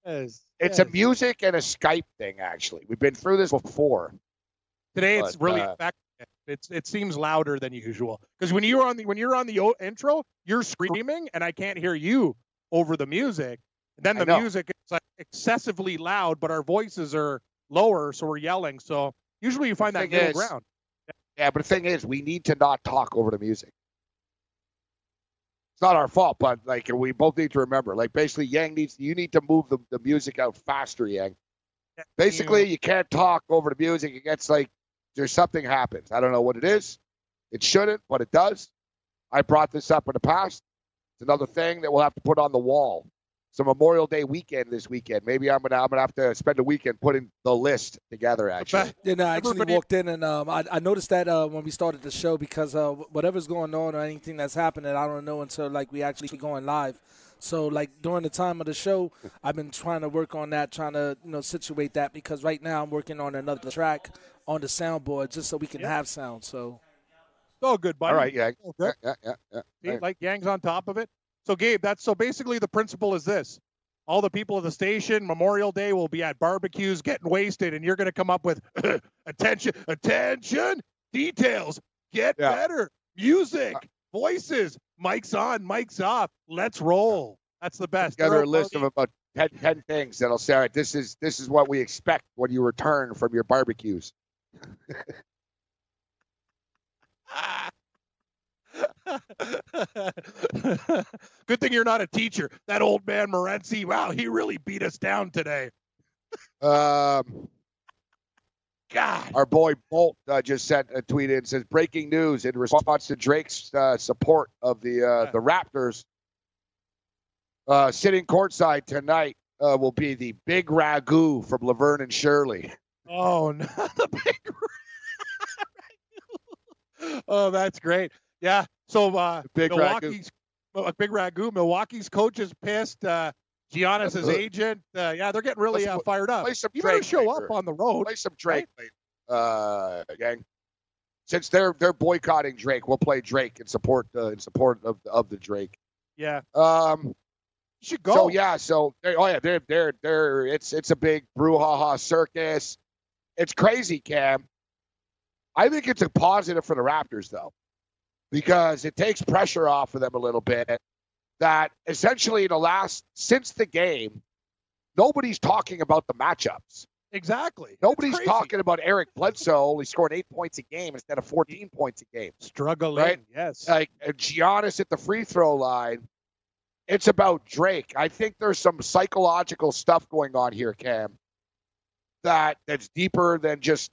D: Yes,
C: It's
D: yes.
C: a music and a Skype thing, actually. We've been through this before.
D: Today it's
C: but,
D: really
C: uh.
D: It's it seems louder than usual because when you're on the when you're on the o- intro, you're screaming and I can't hear you over the music. And then the music is like excessively loud, but our voices are lower, so we're yelling. So usually you find that
C: Thing
D: middle
C: is-
D: ground.
C: Yeah, but the thing is, we need to not talk over the music. It's not our fault, but like we both need to remember, like basically, Yang needs you need to move the, the music out faster, Yang. Basically, you can't talk over the music. It gets like there's something happens. I don't know what it is. It shouldn't, but it does. I brought this up in the past. It's another thing that we'll have to put on the wall. So Memorial Day weekend this weekend. Maybe I'm gonna I'm gonna have to spend a weekend putting the list together. Actually,
E: Yeah, no, I actually
D: Everybody-
E: walked in and um, I, I noticed that uh, when we started the show because uh, whatever's going on or anything that's happening, I don't know until like we actually going live. So like during the time of the show, (laughs) I've been trying to work on that, trying to you know situate that because right now I'm working on another track on the soundboard just so we can have sound. So
D: It's all good, buddy.
C: all right, Yang.
D: All good.
C: Yeah, yeah, yeah.
D: See,
C: yeah.
D: like Yang's on top of it. So Gabe, that's so basically the principle is this. All the people of the station, Memorial Day will be at barbecues getting wasted, and you're gonna come up with (laughs) attention, attention, details, get
C: Yeah.
D: better, music, voices, mics on, mics off. Let's roll. That's the best.
C: together a list of about 10, 10 things that'll say, all right, this is this is what we expect when you return from your barbecues. (laughs) (laughs) (laughs)
D: Good thing you're not a teacher. That old man Morency, wow, he really beat us down today.
C: Um,
D: God.
C: Our boy Bolt uh, just sent a tweet in says breaking news in response to Drake's uh, support of the uh, the Raptors. Uh, sitting courtside tonight uh, will be the big ragu from Laverne and Shirley.
D: Oh no, (laughs) the big. (laughs) oh, that's great. Yeah. So uh,
C: Big.
D: Milwaukee's a big ragu. Milwaukee's coach is pissed. Uh, Giannis's agent. Uh, yeah, they're getting really uh, fired up.
C: Play some
D: You better show
C: later.
D: up on the road.
C: Play some Drake, uh, gang. Since they're they're boycotting Drake, we'll play Drake in support uh, in support of of the Drake.
D: Yeah.
C: Um,
D: You should go.
C: So yeah, so they, oh yeah, they're they're they're it's it's a big brouhaha circus. It's crazy, Cam. I think it's a positive for the Raptors though, because it takes pressure off of them a little bit. That essentially in the last since the game, nobody's talking about the matchups.
D: Exactly.
C: Nobody's talking about Eric Bledsoe only scored eight points a game instead of 14 points a game.
D: Struggling.
C: Right?
D: Yes.
C: Like Giannis at the free throw line. It's about Drake. I think there's some psychological stuff going on here, Cam. That that's deeper than just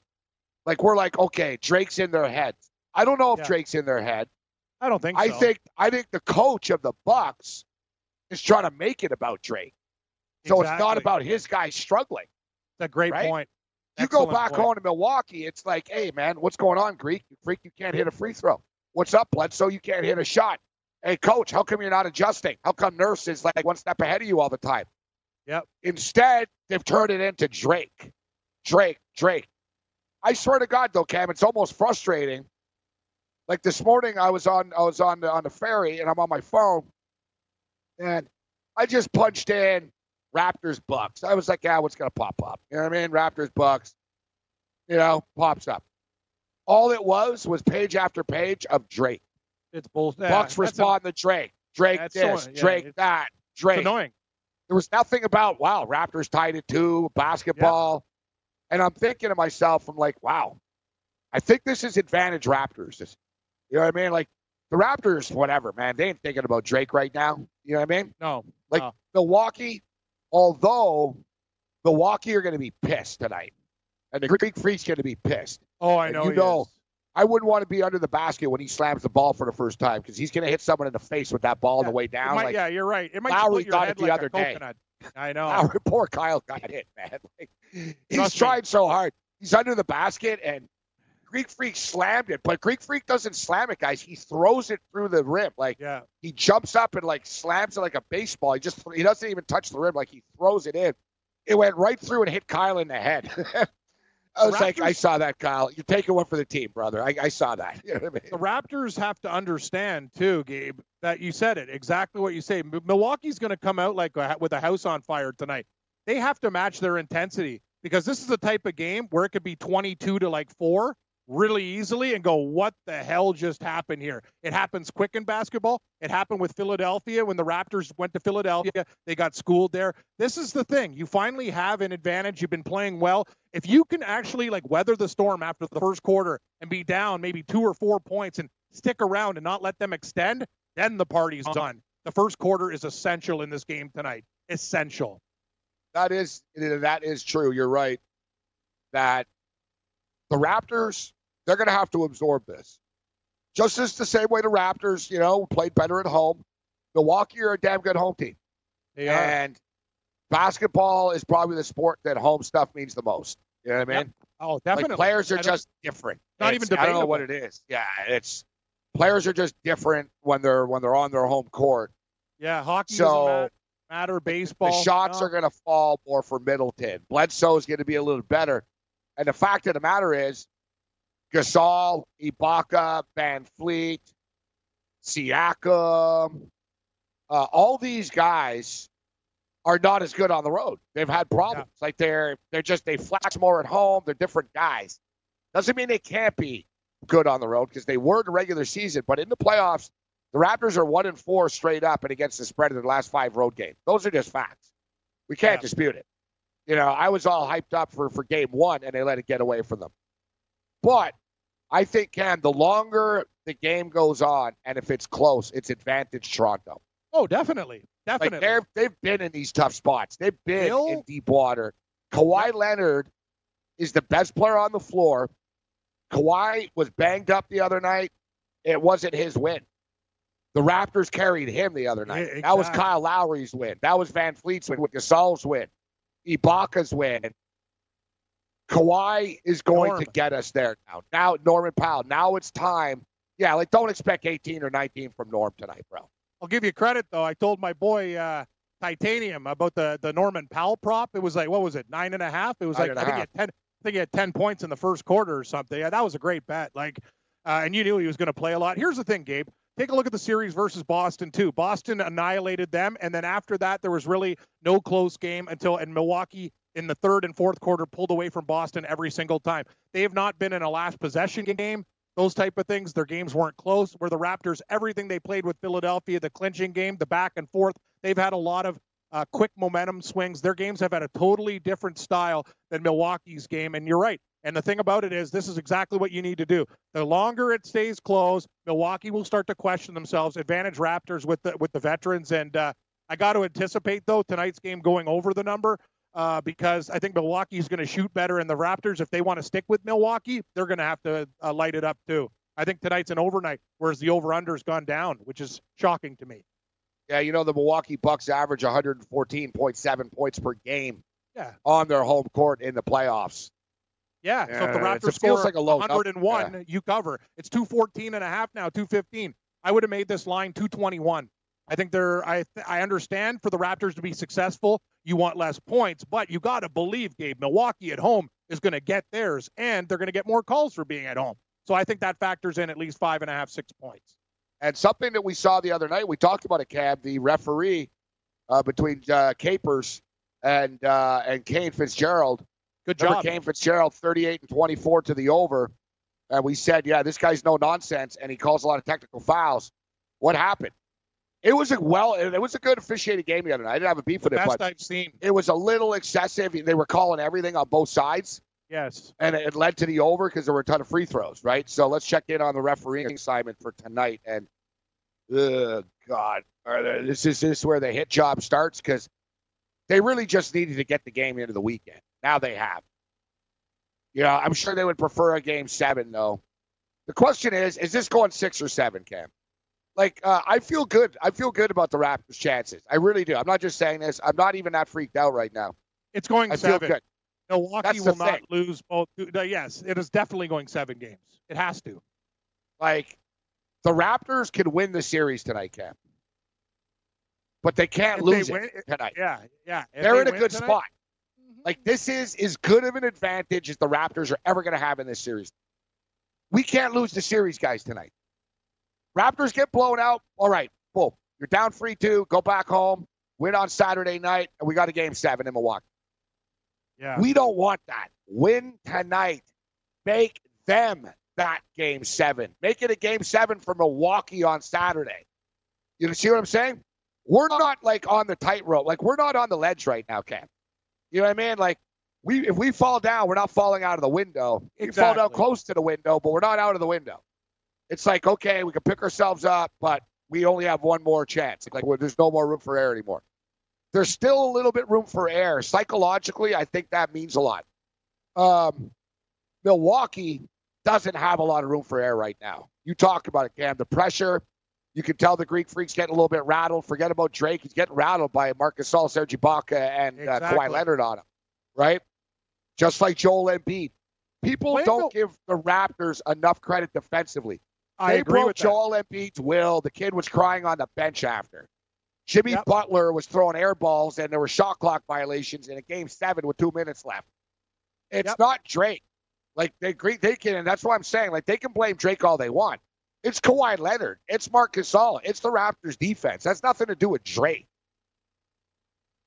C: like we're like, okay, Drake's in their heads. I don't know if
D: Yeah.
C: Drake's in their head.
D: I don't think
C: I
D: so.
C: think I think the coach of the Bucks is trying to make it about Drake. So it's not about his guys struggling.
D: That's a great
C: right?
D: point.
C: You go back
D: point.
C: home to Milwaukee, it's like, hey man, what's going on, Greek? You freak, you can't hit a free throw. What's up, Bledsoe? You can't hit a shot. Hey, coach, how come you're not adjusting? How come Nurse is like one step ahead of you all the time?
D: Yep.
C: Instead, they've turned it into Drake. Drake, Drake. I swear to God, though, Cam, it's almost frustrating. Like this morning, I was on, I was on the, on the ferry, and I'm on my phone, and I just punched in Raptors Bucks. I was like, yeah, what's gonna pop up? You know what I mean? Raptors Bucks. You know, pops up. All it was was page after page of Drake.
D: It's bullshit.
C: Bucks respond to Drake. Drake this,
D: yeah,
C: Drake
D: it's-
C: that, Drake.
D: annoying.
C: There was nothing about wow, Raptors tied it two, basketball. And I'm thinking to myself, I'm like, wow, I think this is advantage Raptors. This- You know what I mean? Like the Raptors, whatever, man. They ain't thinking about Drake right now. You know what I mean?
D: No.
C: Like
D: no.
C: Milwaukee, although Milwaukee are going to be pissed tonight, and the Greek Freak's going to be pissed.
D: Oh, I
C: And
D: know.
C: you know,
D: is.
C: I wouldn't want to be under the basket when he slams the ball for the first time because he's going to hit someone in the face with that ball on the way down.
D: might-
C: like,
D: yeah, you're right. It might
C: Lowry
D: your head
C: it the
D: like
C: other day.
D: I know. (laughs)
C: Lowry, poor Kyle got hit, man. (laughs) Like, he's
D: Trust me.
C: trying so hard. He's under the basket, and Greek Freak slammed it. But Greek Freak doesn't slam it, guys. He throws it through the rim. Like
D: Yeah.
C: he jumps up and like slams it like a baseball. He just he doesn't even touch the rim. Like he throws it in. It went right through and hit Kyle in the head. (laughs) I was like, I saw that, Kyle. You're taking one for the team, brother. I, I saw that. (laughs) You know I mean?
D: The Raptors have to understand too, Gabe, that you said it exactly what you say. Milwaukee's going to come out like a, with a house on fire tonight. They have to match their intensity because this is the type of game where it could be 22 to like four really easily and go, what the hell just happened here? It happens quick in basketball. It happened with Philadelphia when the Raptors went to Philadelphia. They got schooled there. This is the thing. You finally have an advantage. You've been playing well. If you can actually like weather the storm after the first quarter and be down maybe two or four points and stick around and not let them extend, then the party's uh-huh. done. The first quarter is essential in this game tonight. Essential.
C: That is that is true. You're right. That the Raptors, they're going to have to absorb this. Just as the same way the Raptors, you know, played better at home. Milwaukee are a damn good home team.
D: They are.
C: And basketball is probably the sport that home stuff means the most. You know what I mean?
D: Oh, definitely.
C: Like players are just different.
D: Not
C: It's-
D: even
C: I don't know what it is. Yeah, it's players are just different when they're when they're on their home court.
D: Yeah, hockey
C: So,
D: matter. matter. Baseball.
C: The shots
D: no.
C: are going to fall more for Middleton. Bledsoe is going to be a little better. And the fact of the matter is, Gasol, Ibaka, Van Fleet, Siakam, uh, all these guys are not as good on the road. They've had problems. Like they're they're just they flash more at home. They're different guys. Doesn't mean they can't be good on the road because they were in the regular season, but in the playoffs, the Raptors are one and four straight up and against the spread in the last five road games. Those are just facts. We can't
D: Yeah.
C: dispute it. You know, I was all hyped up for, for game one and they let it get away from them. But I think, Cam, the longer the game goes on and if it's close, it's advantage Toronto.
D: Oh, definitely. Definitely.
C: Like they've been in these tough spots. They've been
D: Bill-
C: in deep water. Kawhi Leonard is the best player on the floor. Kawhi was banged up the other night. It wasn't his win. The Raptors carried him the other night.
D: Yeah,
C: That was. Kyle Lowry's win. That was VanVleet's win with Gasol's win. Ibaka's win. Kawhi is going to get us there now. Now Norman Powell. Now it's time. Yeah, like don't expect 18 or 19 from Norm tonight, bro.
D: I'll give you credit though. I told my boy uh, Titanium about the the Norman Powell prop. It was like what was it, nine and a half? It was
C: Nine
D: like I think he had ten. I think he had ten points in the first quarter or something. Yeah, that was a great bet. Like, uh, and you knew he was going to play a lot. Here's the thing, Gabe. Take a look at the series versus Boston too. Boston annihilated them, and then after that, there was really no close game until and Milwaukee in the third and fourth quarter pulled away from Boston every single time. They have not been in a last possession game those type of things. Their games weren't close. Where the Raptors, everything they played with Philadelphia, the clinching game, the back and forth, they've had a lot of uh, quick momentum swings. Their games have had a totally different style than Milwaukee's game. And you're right. And the thing about it is, this is exactly what you need to do. The longer it stays close, Milwaukee will start to question themselves. Advantage Raptors with the with the veterans. And uh, I got to anticipate though tonight's game going over the number uh, because I think Milwaukee is going to shoot better, and the Raptors, if they want to stick with Milwaukee, they're going to have to uh, light it up too. I think tonight's an overnight, whereas the over/under's gone down, which is shocking to me.
C: Yeah, you know the Milwaukee Bucks average 114.7 points per game
D: Yeah,
C: on their home court in the playoffs.
D: yeah. so if the Raptors score
C: like a low number.
D: 101, you cover. It's 214 and a half now, 215. I would have made this line 221. I think they're. I I understand for the Raptors to be successful, you want less points, but you got to believe, Gabe, Milwaukee at home is going to get theirs, and they're going to get more calls for being at home. So I think that factors in at least five and a half, six points.
C: And something that we saw the other night, we talked about it, Cab, the referee uh, between uh, Capers and uh, and Kane Fitzgerald.
D: Good
C: Remember
D: job.
C: Kane Fitzgerald, 38 and 24 to the over. And we said, yeah, this guy's no nonsense, and he calls a lot of technical fouls. What happened? It was a well, it was a good officiated game the other night. I didn't have a beef with it,
D: Best
C: but
D: I've seen.
C: it was a little excessive. They were calling everything on both sides,
D: Yes.
C: and it led to the over because there were a ton of free throws, right? So let's check in on the refereeing assignment for tonight. And, oh, God, are there, this is this where the hit job starts because they really just needed to get the game into the weekend. Now they have. Yeah, I'm sure they would prefer a game seven, though. The question is, is this going six or seven, Cam? Like, uh, I feel good. I feel good about the Raptors' chances. I really do. I'm not just saying this. I'm not even that freaked out right now.
D: It's going
C: I feel good.
D: Milwaukee
C: That's
D: will not
C: thing.
D: lose both. uh, Yes, it is definitely going seven games. It has to.
C: Like, the Raptors can win the series tonight, Cam. But they can't
D: If
C: lose
D: they
C: it tonight.
D: Yeah, yeah. If
C: They're
D: they
C: in a good
D: tonight-
C: spot. Like this is as good of an advantage as the Raptors are ever going to have in this series. We can't lose the series, guys, tonight. Raptors get blown out. All right, boom. You're down three two. Go back home. Win on Saturday night, and we got a game seven in Milwaukee.
D: Yeah.
C: We don't want that. Win tonight. Make them that game seven. Make it a game seven for Milwaukee on Saturday. You see what I'm saying? We're not like on the tightrope. Like we're not on the ledge right now, Cam. You know what I mean? Like we if we fall down, we're not falling out of the window. We fall down close to the window, but we're not out of the window. It's like okay, we can pick ourselves up, but we only have one more chance. Like well, there's no more room for error anymore. There's still a little bit room for error. Psychologically, I think that means a lot. Um, Milwaukee doesn't have a lot of room for error right now. You talk about it, Cam. The pressure. You can tell the Greek freak's getting a little bit rattled. Forget about Drake. He's getting rattled by Marcus Gasol, Serge Ibaka, and uh, Kawhi Leonard on him, right? Just like Joel Embiid. People
D: Wait,
C: don't
D: no.
C: give the Raptors enough credit defensively.
D: I
C: they
D: agree
C: broke
D: with that.
C: Joel Embiid's will. The kid was crying on the bench after. Jimmy
D: Yep.
C: Butler was throwing air balls, and there were shot clock violations in a game seven with two minutes left. It's
D: Yep.
C: not Drake. Like they agree, they can, and that's what I'm saying. Like they can blame Drake all they want. It's Kawhi Leonard. It's Marc Gasol. It's the Raptors defense. That's nothing to do with Drake.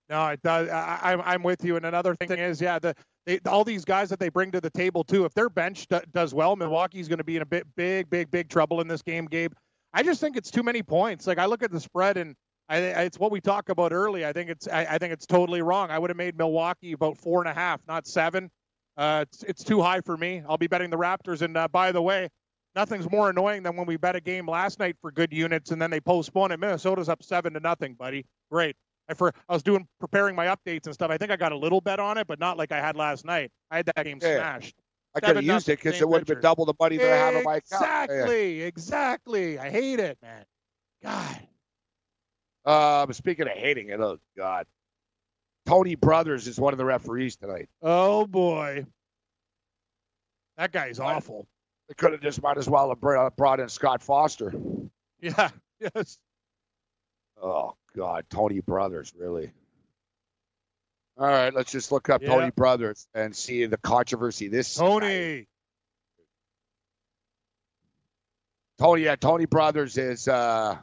D: No, it does. I, I'm I'm with you. And another thing is, yeah, the they, all these guys that they bring to the table too. If their bench do, does well, Milwaukee's going to be in a bit big, big, big trouble in this game, Gabe. I just think it's too many points. Like I look at the spread, and I, it's what we talked about early. I think it's I, I think it's totally wrong. I would have made Milwaukee about four and a half, not seven. Uh, it's it's too high for me. I'll be betting the Raptors. And uh, by the way, nothing's more annoying than when we bet a game last night for good units and then they postpone it. Minnesota's up seven to nothing, buddy. Great. I for I was doing preparing my updates and stuff. I think I got a little bet on it, but not like I had last night. I had that game
C: Yeah.
D: smashed.
C: I could have used it because it would have been double the money that I have on my account. Yeah.
D: Exactly, exactly. I hate it, man. God.
C: Um, speaking of hating it, oh God, Tony Brothers is one of the referees tonight.
D: Oh boy. That guy's awful.
C: They could have just might as well have brought in Scott Foster.
D: Yeah. (laughs) Yes.
C: Oh God, Tony Brothers, really. All right, let's just look up
D: Yeah.
C: Tony Brothers and see the controversy. This
D: Tony.
C: Tony, yeah, Tony Brothers is. uh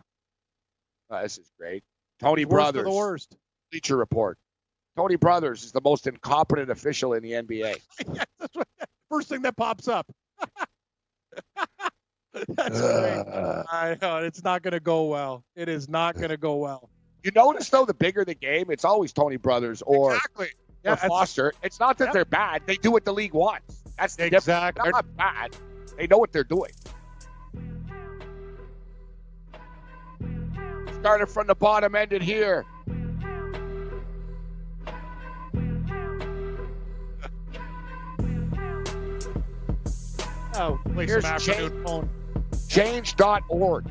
C: oh, This is great. Tony
D: Worst of
C: Brothers,
D: the worst.
C: Bleacher Report. Tony Brothers is the most incompetent official in the NBA. (laughs)
D: Yes, that's (laughs) what, first thing that pops up. (laughs) That's great.
C: Uh,
D: I know it's not going to go well. It is not going to go well.
C: You notice though, the bigger the game, it's always Tony Brothers or,
D: exactly. Yeah, that's-
C: Foster. It's not that
D: Yep.
C: they're bad; they do what the league wants. That's the.
D: Exactly.
C: They're not bad. They know what they're doing. Started from the bottom, ended here.
D: Oh, play
C: Here's
D: some afternoon phone.
C: Change.org.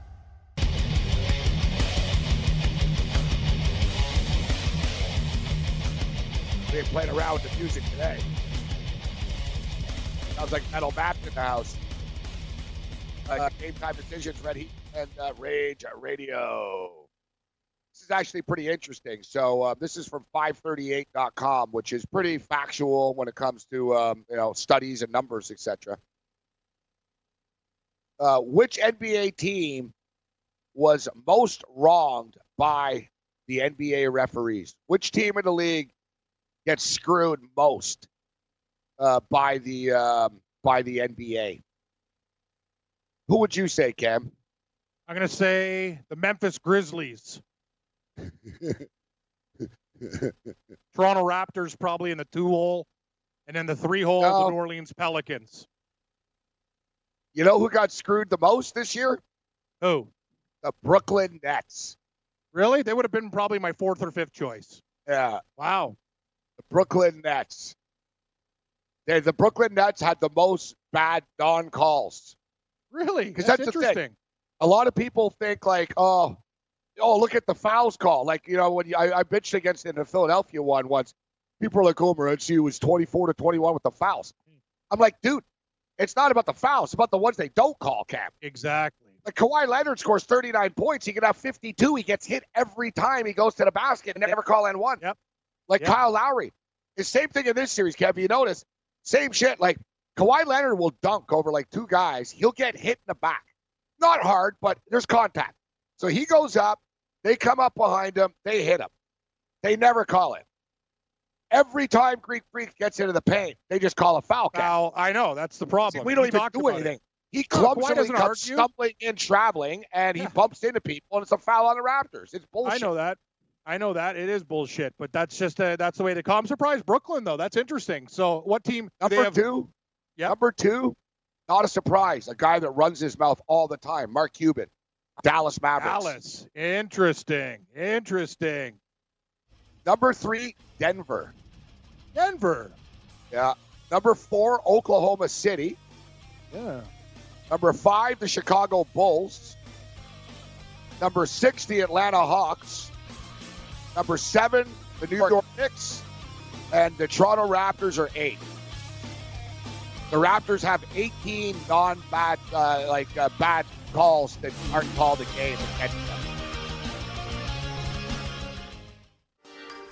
C: We ain't playing around with the music today. Sounds like Metal Matt in the house. Uh, game time decisions, Red Heat and uh, Rage Radio. This is actually pretty interesting. So uh, this is from 538.com, which is pretty factual when it comes to um, you know studies and numbers, etc. Uh, which NBA team was most wronged by the NBA referees? Which team in the league gets screwed most uh, by the um, by the NBA. Who would you say, Cam?
D: I'm going to say the Memphis Grizzlies. (laughs) Toronto Raptors probably in the two hole, and then the three hole,
C: No.
D: the New Orleans Pelicans.
C: You know who got screwed the most this year?
D: Who?
C: The Brooklyn Nets.
D: Really? They would have been probably my fourth or fifth choice.
C: Yeah,
D: Wow.
C: The Brooklyn Nets. They, the Brooklyn Nets had the most bad non calls.
D: Really?
C: 'Cause
D: That's,
C: that's the thing.
D: interesting.
C: A lot of people think like, oh, oh, look at the fouls call. Like you know when you, I, I bitched against in the Philadelphia one once. People are like, oh, Morency was 24 to 21 with the fouls. I'm like, dude, it's not about the fouls. It's about the ones they don't call, Cap.
D: Exactly.
C: Like Kawhi Leonard scores 39 points. He can have 52. He gets hit every time he goes to the basket and never call N1.
D: Yep.
C: Like
D: Yep.
C: Kyle Lowry. The same thing in this series, Kev. You notice, same shit. Like Kawhi Leonard will dunk over like two guys. He'll get hit in the back. Not hard, but there's contact. So he goes up. They come up behind him. They hit him. They never call it. Every time Greek Freak gets into the paint, they just call a foul.
D: Foul. I know. That's the problem.
C: We don't
D: We
C: even do
D: about it.
C: anything. He
D: No, Kawhi
C: clumsily
D: doesn't
C: comes stumbling in, traveling, and he
D: Yeah.
C: bumps into people, and it's a foul on the Raptors. It's bullshit.
D: I know that. I know that it is bullshit, but that's just uh, that's the way to call. I'm Brooklyn though. That's interesting. So what team?
C: Number
D: have?
C: two,
D: Yep.
C: number two, not a surprise. A guy that runs his mouth all the time, Mark Cuban, Dallas Mavericks.
D: Dallas. Interesting. Interesting.
C: Number three, Denver.
D: Denver.
C: Yeah. Number four, Oklahoma City.
D: Yeah.
C: Number five, the Chicago Bulls. Number six, the Atlanta Hawks. Number seven, the New York Knicks. And the Toronto Raptors are eight. The Raptors have 18 non-bad, uh, like uh, bad calls that aren't called a game against them.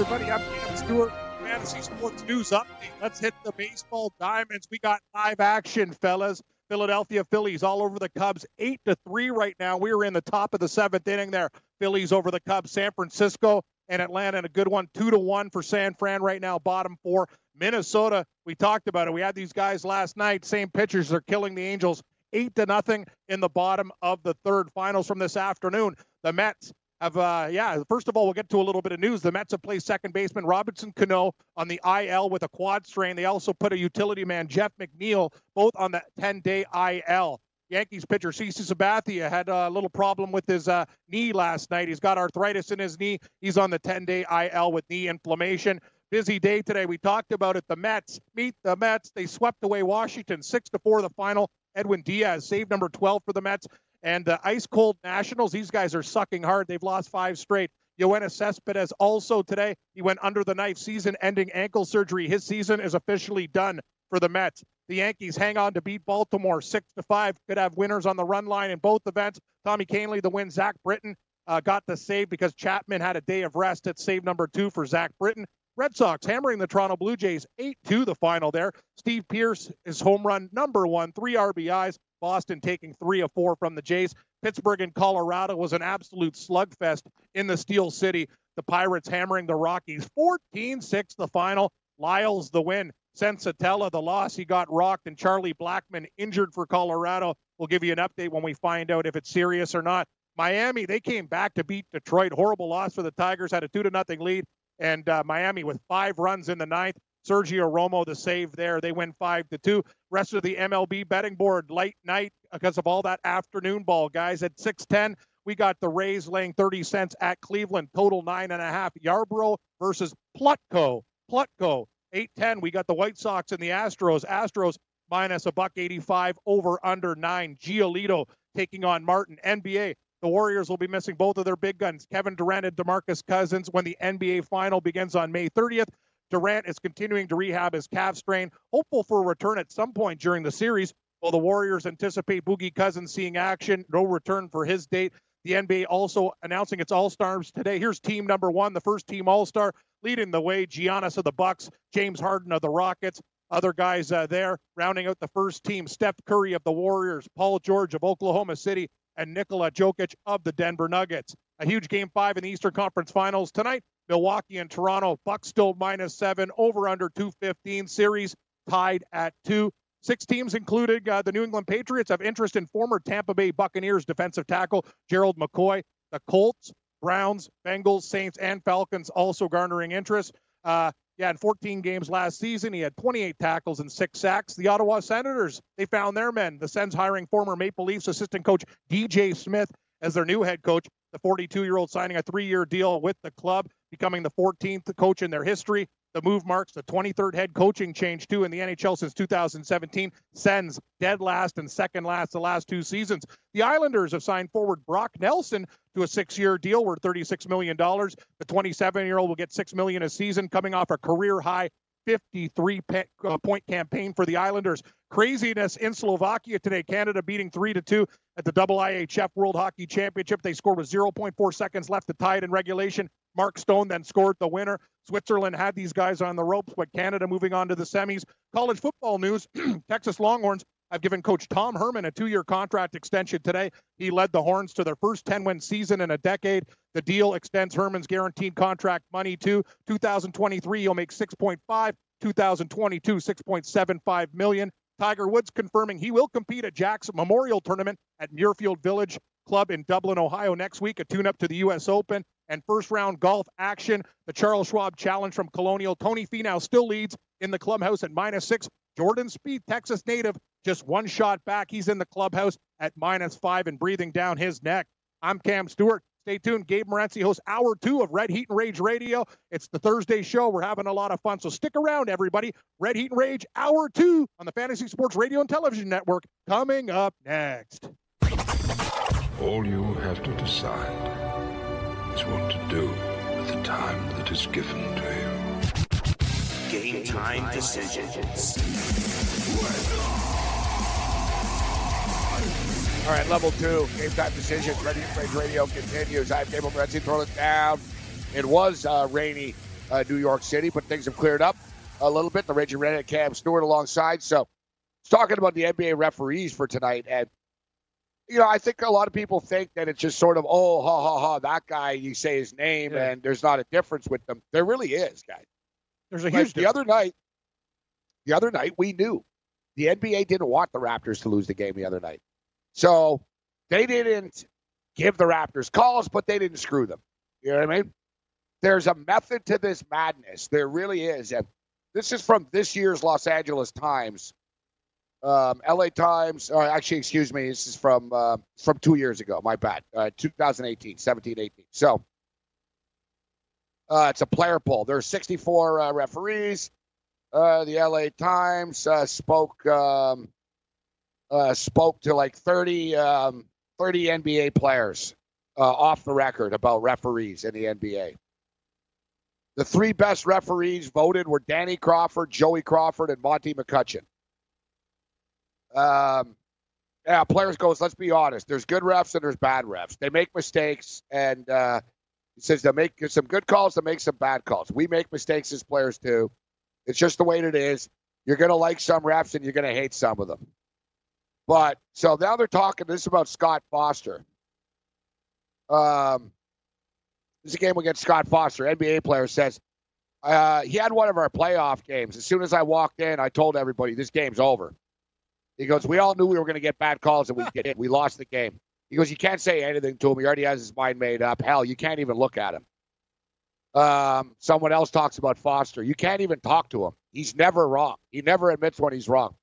D: Everybody, I'm Cam Stewart, Fantasy Sports News Update. Let's hit the baseball diamonds. We got live action, fellas. Philadelphia Phillies all over the Cubs, eight to three right now. We are in the top of the seventh inning there. Phillies over the Cubs. San Francisco and Atlanta, and a good one, two to one for San Fran right now. Bottom four. Minnesota, we talked about it. We had these guys last night. Same pitchers are killing the Angels, eight to nothing in the bottom of the third. Finals from this afternoon. The Mets have uh yeah first of all we'll get to a little bit of news. The mets have placed second baseman robinson cano on the il with a quad strain. They also put a utility man jeff mcneil both on the 10-day il yankees pitcher CC sabathia had a little problem with his uh, knee last night. He's got arthritis in his knee. He's on the 10-day il with knee inflammation. Busy day today. We talked about it. The mets meet the mets. They swept away washington six to four the final. Edwin diaz save number 12 for the mets and the ice cold Nationals, these guys are sucking hard. They've lost five straight. Yoenis Cespedes also today, he went under the knife, season ending ankle surgery. His season is officially done for the Mets. The Yankees hang on to beat Baltimore six to five. Could have winners on the run line in both events. Tommy Kahnle, the win. Zach Britton uh, got the save because Chapman had a day of rest at save number two for Zach Britton. Red Sox hammering the Toronto Blue Jays 8 2 the final there. Steve Pearce is home run number one, three RBIs. Boston taking three of four from the Jays. Pittsburgh and Colorado was an absolute slugfest in the Steel City. The Pirates hammering the Rockies 14 6 the final. Lyles the win. Senzatela the loss. He got rocked, and Charlie Blackmon injured for Colorado. We'll give you an update when we find out if it's serious or not. Miami, they came back to beat Detroit. Horrible loss for the Tigers. Had a two to nothing lead, and uh, Miami with five runs in the ninth. Sergio Romo the save there. They win five to two. Rest of the MLB betting board late night because of all that afternoon ball, guys. At 6:10, we got the Rays laying 30 cents at Cleveland. Total nine and a half. Yarbrough versus Plutko. Plutko. 8:10. We got the White Sox and the Astros. Astros minus a buck 85 over under nine. Giolito taking on Martin. NBA. The Warriors will be missing both of their big guns, Kevin Durant and DeMarcus Cousins, when the NBA final begins on May 30th. Durant is continuing to rehab his calf strain, hopeful for a return at some point during the series. While the Warriors anticipate Boogie Cousins seeing action, no return for his date. The NBA also announcing its All Stars today. Here's team number one, the first team All Star, leading the way. Giannis of the Bucks, James Harden of the Rockets, other guys uh, there rounding out the first team. Steph Curry of the Warriors, Paul George of Oklahoma City, and Nikola Jokic of the Denver Nuggets. A huge game five in the Eastern Conference Finals tonight. Milwaukee and Toronto. Bucks still minus seven, over under 215. Series tied at two. Six teams, including uh, the New England Patriots, have interest in former Tampa Bay Buccaneers defensive tackle Gerald McCoy. The Colts, Browns, Bengals, Saints, and Falcons also garnering interest. Uh, yeah, in 14 games last season, he had 28 tackles and six sacks. The Ottawa Senators, they found their men. The Sens hiring former Maple Leafs assistant coach DJ Smith as their new head coach. The 42 year old signing a three year deal with the club becoming the 14th coach in their history. The move marks the 23rd head coaching change, too, in the NHL since 2017. Sens dead last and second last the last two seasons. The Islanders have signed forward Brock Nelson to a six year deal worth $36 million. The 27 year old will get 6 million a season, coming off a career high 53 uh, point campaign for the Islanders. Craziness in Slovakia today. Canada beating 3 to 2 at the IIHF World Hockey Championship. They scored with 0.4 seconds left to tie it in regulation. Mark Stone then scored the winner. Switzerland had these guys on the ropes, but Canada moving on to the semis. College football news (clears throat) Texas Longhorns have given Coach Tom Herman a two year contract extension today. He led the Horns to their first 10 win season in a decade. The deal extends Herman's guaranteed contract money to 2023. He'll make 6.5, 2022, 6.75 million. Tiger Woods confirming he will compete at Jack's Memorial Tournament at Muirfield Village Club in Dublin, Ohio next week, a tune up to the U.S. Open and first round golf action. The Charles Schwab Challenge from Colonial. Tony Finau still leads in the clubhouse at minus six. Jordan Spieth, Texas native, just one shot back. He's in the clubhouse at minus five and breathing down his neck. I'm Cam Stewart. Stay tuned. Gabe Morency hosts hour two of Red Heat and Rage Radio. It's the Thursday show. We're having a lot of fun. So stick around, everybody. Red Heat and Rage, hour two on the Fantasy Sports Radio and Television Network. Coming up next.
F: All you have to decide is what to do with the time that is given to you.
G: Game time decisions.
C: All right, level two, game time decisions. Ready to Rage Radio continues. I'm Gabriel Morency, throwing it down. It was uh, rainy uh, New York City, but things have cleared up a little bit. The Raging Redhead Cam Stewart alongside. So, talking about the NBA referees for tonight, and you know, I think a lot of people think that it's just sort of, oh, ha ha ha, that guy. You say his name,
D: Yeah.
C: and there's not a difference with them. There really is, guys.
D: There's a
C: Like,
D: huge
C: the other night, the other night we knew the NBA didn't want the Raptors to lose the game the other night, so they didn't give the Raptors calls, but they didn't screw them. You know what I mean? There's a method to this madness. There really is, and this is from this year's Los Angeles Times, um, LA Times. Or actually, excuse me, this is from uh, from two years ago. My bad, uh, 2018, 17, 18. So. Uh, it's a player poll. There are 64 uh, referees. Uh, the LA Times uh, spoke um, uh, spoke to like 30 um, 30 NBA players uh, off the record about referees in the NBA. The three best referees voted were Danny Crawford, Joey Crawford, and Monty McCutchen. Um, yeah, players goes. Let's be honest. There's good refs and there's bad refs. They make mistakes, and uh, he says they'll make some good calls, they'll make some bad calls. We make mistakes as players too. It's just the way it is. You're going to like some refs and you're going to hate some of them. But so now they're talking. This is about Scott Foster. Um, this is a game against Scott Foster. NBA player says uh, he had one of our playoff games. As soon as I walked in, I told everybody this game's over. He goes, "We all knew we were going to get bad calls, and we did. We lost the game." He goes, "You can't say anything to him. He already has his mind made up. Hell, you can't even look at him." Um, someone else talks about Foster. You can't even talk to him. He's never wrong. He never admits when he's wrong.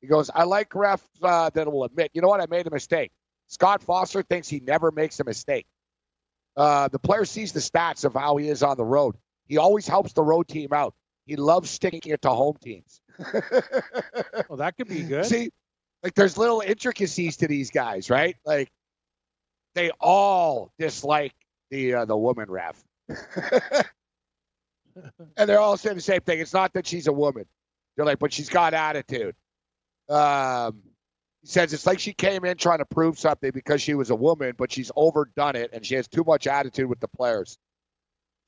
C: He goes, I like refs uh, that will admit, you know what, I made a mistake. Scott Foster thinks he never makes a mistake. Uh, the player sees the stats of how he is on the road. He always helps the road team out. He loves sticking it to home teams. (laughs)
D: Well, that could be good.
C: See, like there's little intricacies to these guys, right? Like they all dislike the uh, the woman ref, (laughs) and they're all saying the same thing. It's not that she's a woman. They're like, but she's got attitude. Um, he says it's like she came in trying to prove something because she was a woman, but she's overdone it and she has too much attitude with the players.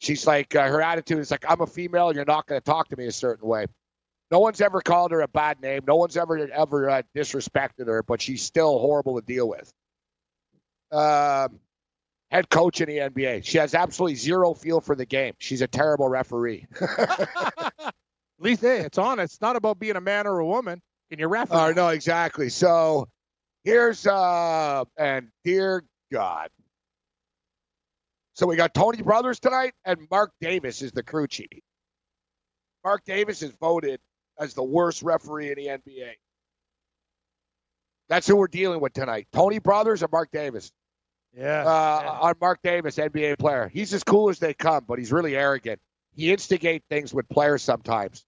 C: She's like uh, her attitude is like I'm a female you're not going to talk to me a certain way. No one's ever called her a bad name. No one's ever ever uh, disrespected her, but she's still horrible to deal with. Um, head coach in the NBA. She has absolutely zero feel for the game. She's a terrible referee.
D: At least hey, it's on. It's not about being a man or a woman. Can you ref?
C: Uh, no, exactly. So here's uh and dear God. So we got Tony Brothers tonight, and Mark Davis is the crew chief. Mark Davis is voted as the worst referee in the NBA. That's who we're dealing with tonight. Tony Brothers or Mark Davis?
D: Yeah.
C: Uh, On Mark Davis, NBA player. He's as cool as they come, but he's really arrogant. He instigate things with players sometimes.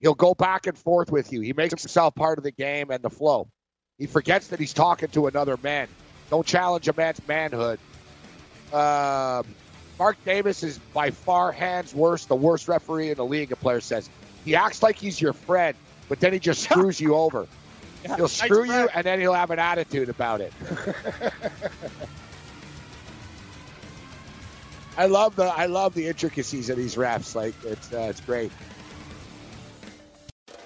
C: He'll go back and forth with you. He makes himself part of the game and the flow. He forgets that he's talking to another man. Don't challenge a man's manhood. Um, Mark Davis is by far hands worst, the worst referee in the league. A player says he acts like he's your friend, but then he just screws you over.
D: Yeah,
C: He'll
D: nice
C: screw you,
D: friend.
C: and then he'll have an attitude about it. (laughs) I love the I love the intricacies of these refs. Like it's uh, it's great.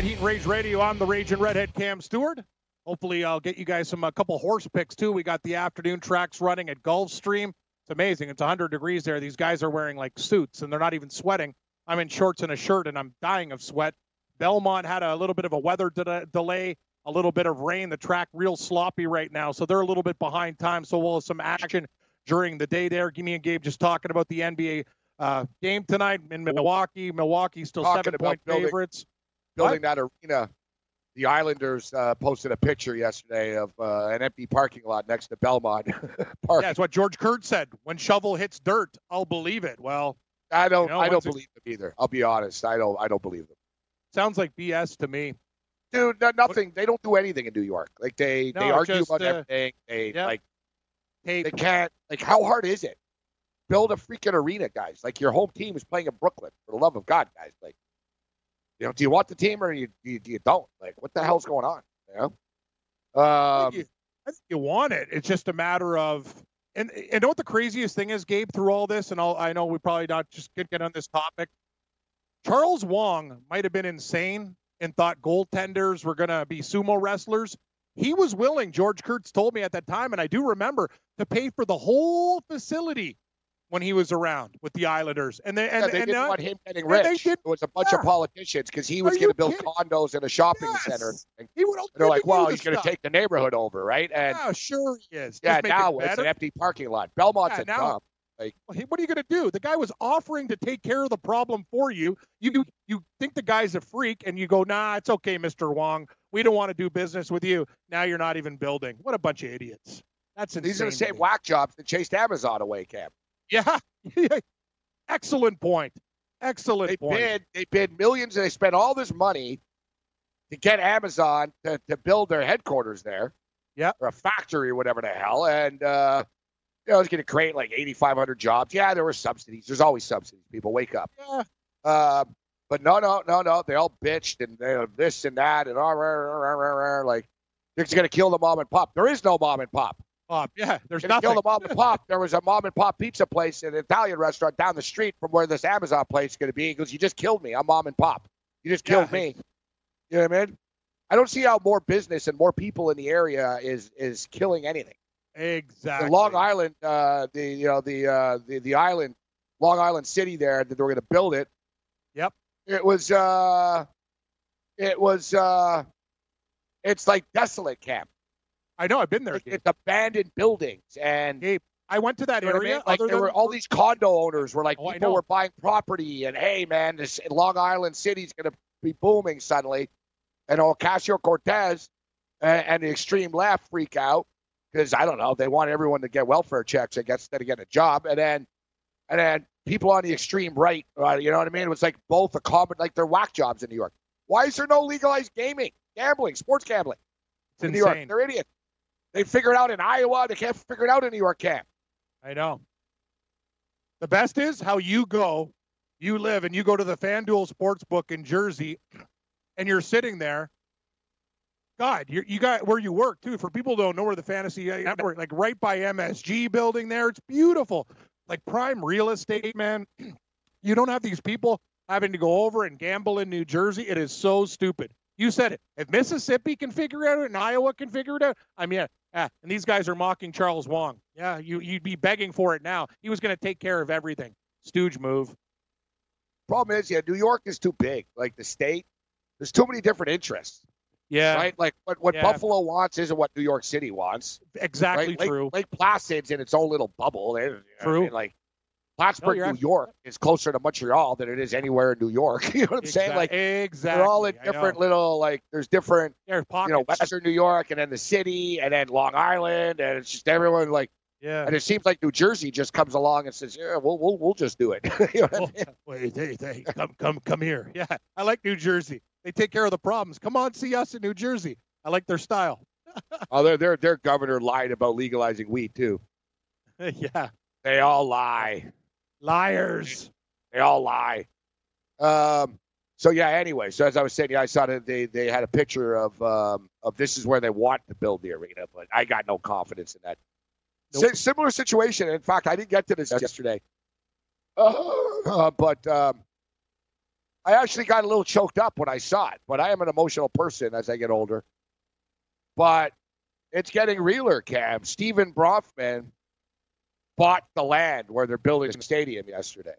D: Red Heat and Rage Radio. I'm the Rage and Redhead Cam Stewart. Hopefully, I'll get you guys some a couple horse picks too. We got the afternoon tracks running at Gulfstream. It's amazing. It's 100 degrees there. These guys are wearing like suits and they're not even sweating. I'm in shorts and a shirt and I'm dying of sweat. Belmont had a little bit of a weather de- delay, a little bit of rain. The track real sloppy right now, so they're a little bit behind time. So we'll have some action during the day there. Gimme and Gabe just talking about the NBA uh, game tonight in Milwaukee. Milwaukee still
C: Talking
D: seven point
C: building-
D: favorites.
C: Building that arena. The Islanders uh, posted a picture yesterday of uh, an empty parking lot next to Belmont (laughs) Park.
D: Yeah, it's what George Kurt said. When shovel hits dirt, I'll believe it. Well,
C: I don't.
D: you know,
C: I don't
D: it-
C: believe them either. I'll be honest. I don't. I don't believe them,
D: sounds like BS to me.
C: dude. No, nothing. They don't do anything in New York. Like they
D: No,
C: they argue
D: just,
C: about
D: uh,
C: everything. They
D: yeah.
C: like they can't. Like how hard is it? Build a freaking arena, guys. Like your home team is playing in Brooklyn. For the love of God, guys. Like you know, do you want the team or you you, you don't? Like what the hell's going on? You know. Um,
D: you, I think you want it. It's just a matter of and and know what the craziest thing is, Gabe, through all this, and I'll, I know we probably not just get, get on this topic. Charles Wang might have been insane and thought goaltenders were going to be sumo wrestlers. He was willing, George Kurtz told me at that time, and I do remember, to pay for the whole facility when he was around with the Islanders. And they, and,
C: yeah, they
D: and
C: didn't
D: now-
C: want him getting rich. It was a bunch
D: yeah.
C: of politicians because he was going to build
D: kidding?
C: condos in a shopping
D: Yes.
C: center. And
D: he would
C: they're like, well, he's going to take the neighborhood over, right? And
D: Yeah, sure he is.
C: Yeah,
D: make it
C: now it's an empty parking lot. Belmont's
D: Yeah,
C: a
D: now-
C: dump. Like,
D: Well, What are you going to do? The guy was offering to take care of the problem for you. You you think the guy's a freak, and you go, "Nah, it's okay, Mister Wang. We don't want to do business with you." Now you're not even building. What a bunch of idiots! That's insane.
C: these are the same whack jobs that chased Amazon away, Cam.
D: Yeah. (laughs) Excellent point. Excellent
C: They
D: point.
C: bid, they bid millions, and they spent all this money to get Amazon to, to build their headquarters there.
D: Yeah.
C: Or a factory or whatever the hell. And, uh, you know, it's going to create like 8,500 jobs. Yeah, there were subsidies. There's always subsidies. People wake up.
D: Yeah.
C: Uh, but no, no, no, no. They all bitched and they, this and that and all, like it's going to kill the mom and pop. There is no mom and pop.
D: Pop. Yeah. There's
C: Gonna kill the mom and pop. There was a mom and pop pizza place, an Italian restaurant down the street from where this Amazon place is going to be. He goes, "You just killed me. I'm mom and pop. You just killed
D: Yeah.
C: me." You know what I mean? I don't see how more business and more people in the area is is killing anything.
D: Exactly.
C: The Long Island, uh, the you know the uh, the the island, Long Island City there that they were going to build it.
D: Yep.
C: It was uh, it was uh, it's like desolate camp.
D: I know. I've been there.
C: Like, it's abandoned buildings and
D: Gabe, I went to that
C: you know what I
D: area.
C: mean? Like there
D: than
C: were all these condo owners were like
D: Oh,
C: people were buying property and hey man, this Long Island City's going to be booming suddenly, and Ocasio Cortez and, and the extreme left freak out because I don't know they want everyone to get welfare checks I guess instead of getting a job, and then and then people on the extreme right, uh, you know what I mean? It was like both a common like they're whack jobs in New York. Why is there no legalized gaming, gambling, sports gambling
D: it's
C: in New York? They're idiots. They figure it out in Iowa. They can't figure it out in New York, camp.
D: I know. The best is how you go, you live, and you go to the FanDuel Sportsbook in Jersey, and you're sitting there. God, you you got where you work too. For people who don't know where the fantasy network, like right by MSG building there, it's beautiful, like prime real estate, man. (clears throat) You don't have these people having to go over and gamble in New Jersey. It is so stupid. You said it. If Mississippi can figure it out and Iowa can figure it out, I mean, yeah, and these guys are mocking Charles Wang. Yeah, you you'd be begging for it now. He was going to take care of everything. Stooge move.
C: Problem is, yeah, New York is too big. Like the state, there's too many different interests,
D: Yeah,
C: right? Like what, what
D: Yeah.
C: Buffalo wants isn't what New York City wants.
D: exactly
C: right?
D: True.
C: Lake Placid's in its own little bubble. They- you I
D: True.
C: mean? Like Plattsburgh,
D: you're
C: New York is closer to Montreal than it is anywhere in New York. (laughs) you know what I'm saying? Like
D: exactly.
C: they're all in different little like there's different
D: There's
C: you know. Western New York and then the city and then Long Island and it's just everyone like
D: yeah.
C: and it seems like New Jersey just comes along and says yeah we'll we'll, we'll just do it. (laughs) you know what I mean?
D: wait, hey, hey, come, come, come here. Yeah, I like New Jersey. They take care of the problems. Come on, see us in New Jersey. I like their style. (laughs)
C: Oh, their their their governor lied about legalizing weed too.
D: yeah,
C: They all lie.
D: Liars.
C: They all lie. Um. So yeah. Anyway, so as I was saying, yeah, I saw that they they had a picture of um of this is where they want to build the arena, but I got no confidence in that.
D: Nope.
C: Si- similar situation. In fact, I didn't get to this yesterday. Uh, uh, but um, I actually got a little choked up when I saw it, but I am an emotional person as I get older. But it's getting realer, Cam. Stephen Bronfman bought the land where they're building a stadium yesterday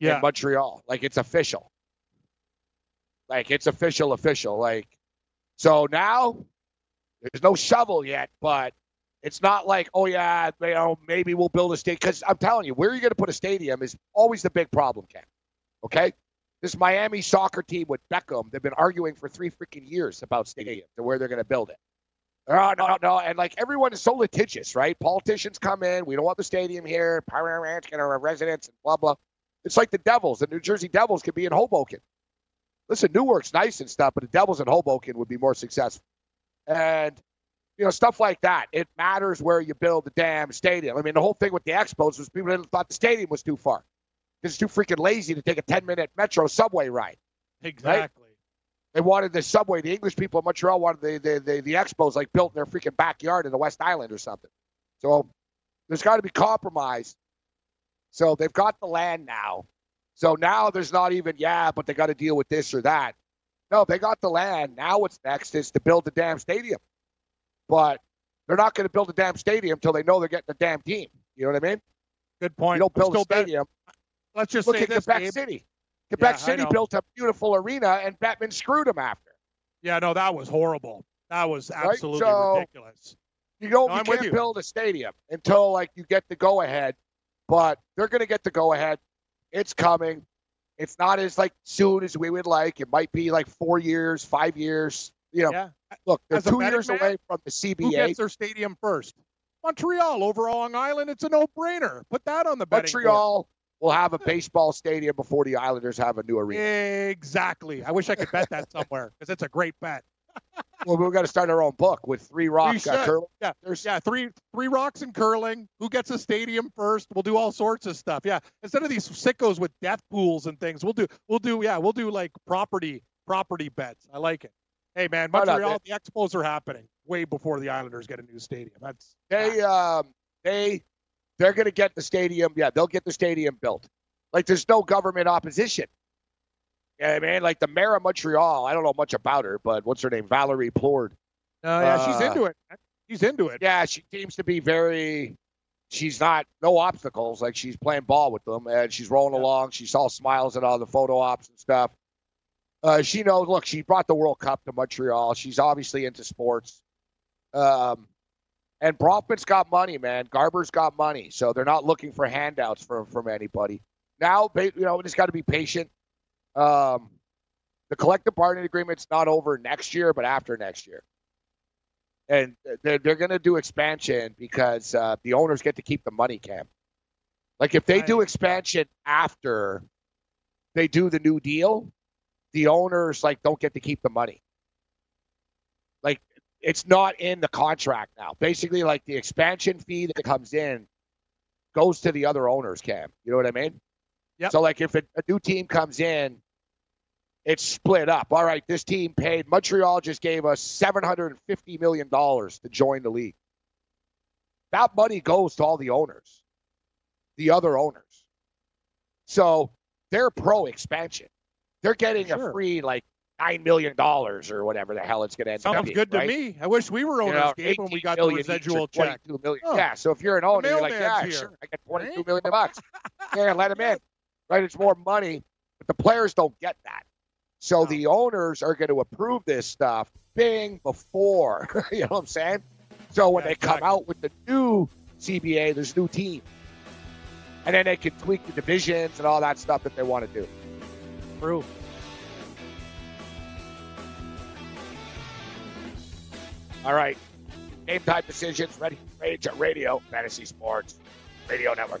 D: Yeah.
C: in Montreal. Like it's official. Like it's official, official. Like so now there's no shovel yet, but it's not like oh yeah, you know maybe we'll build a stadium. Because I'm telling you, where you're going to put a stadium is always the big problem, Cam. Okay, this Miami soccer team with Beckham, they've been arguing for three freaking years about stadiums and where they're going to build it. No, no, no, and like everyone is so litigious, right? Politicians come in, we don't want the stadium here. Power Ranch get our residents and blah blah. It's like the Devils. The New Jersey Devils could be in Hoboken. Listen, Newark's nice and stuff, but the Devils in Hoboken would be more successful. And you know, stuff like that. It matters where you build the damn stadium. I mean, the whole thing with the Expos was people didn't thought the stadium was too far. Because it's too freaking lazy to take a 10 minute metro subway ride.
D: Exactly.
C: They wanted the subway. The English people in Montreal wanted the, the, the, the Expos like built in their freaking backyard in the West Island or something. So there's got to be compromise. So they've got the land now. So now there's not even, yeah, but they got to deal with this or that. No, they got the land. Now what's next is to build the damn stadium. But they're not going to build a damn stadium until they know they're getting a damn team. You know what I mean?
D: Good point.
C: You don't build a
D: Still better-
C: stadium.
D: Let's just
C: Look
D: say
C: at
D: this,
C: Quebec
D: Gabe.
C: City. Quebec
D: Yeah,
C: City built a beautiful arena, and Bettman screwed them after.
D: Yeah, no, that was horrible. That was
C: Right?
D: absolutely
C: So-
D: ridiculous.
C: You don't
D: No,
C: you can't
D: you.
C: build a stadium until like you get the go ahead, but they're going to get the go ahead. It's coming. It's not as like soon as we would like. It might be like four years, five years. You know,
D: Yeah.
C: look, they're
D: As
C: two years
D: man,
C: away from the CBA.
D: Who gets their stadium first? Montreal over Long Island. It's a no-brainer. Put that on the betting board.
C: Will have a baseball stadium before the Islanders have a new arena.
D: Exactly. I wish I could bet that somewhere because it's a great bet. (laughs)
C: Well, we've got to start our own book with three rocks. Uh, curling.
D: Yeah, yeah. Three three rocks and curling. Who gets a stadium first? We'll do all sorts of stuff. Yeah. Instead of these sickos with death pools and things, we'll do we'll do yeah we'll do like property property bets. I like it. Hey man, Montreal, the Expos are happening way before the Islanders get a new stadium. That's
C: They um they they're going to get the stadium. Yeah, they'll get the stadium built. Like there's no government opposition. Yeah, I mean, like the mayor of Montreal. I don't know much about her, but what's her name? Valerie Plante.
D: uh, yeah, she's
C: Uh,
D: into it. She's into it.
C: Yeah, she seems to be very. She's not no obstacles. Like she's playing ball with them, and she's rolling along. She's all smiles at all the photo ops and stuff. Uh, she knows. Look, she brought the World Cup to Montreal. She's obviously into sports. Um, and Bronfman's got money, man. Garber's got money, so they're not looking for handouts from from anybody. Now, you know, we just got to be patient. Um, the collective bargaining agreement's not over next year, but after next year and they're they're going to do expansion because uh, the owners get to keep the money, Cam. Like if they do expansion after they do the new deal, the owners like don't get to keep the money. It's not in the contract now. Basically, like the expansion fee that comes in goes to the other owners, Cam. You know what I mean?
D: Yep.
C: So like if a, a new team comes in, it's split up. All right, this team paid Montreal just gave us seven hundred and fifty million dollars to join the league. That money goes to all the owners, the other owners. So they're pro expansion. They're getting a free like nine million dollars or whatever the hell it's going to end up
D: Sounds good to me. I wish we were
C: You
D: owners,
C: know,
D: Gabe, when we got the
C: million each or
D: residual check.
C: 22 million.
D: Oh,
C: Yeah, so if you're an owner, you're like, yeah,
D: here.
C: sure, I got twenty-two million bucks. (laughs) yeah, let him in. Right, it's more money, but the players don't get that. So the owners are going to approve this stuff bing before. (laughs) you know what I'm saying? So when
D: Yeah,
C: they come out with the new CBA, there's new team, and then they can tweak the divisions and all that stuff that they want to do.
D: True.
C: All right. Game time decisions ready. Rage at Radio, Fantasy Sports, Radio Network.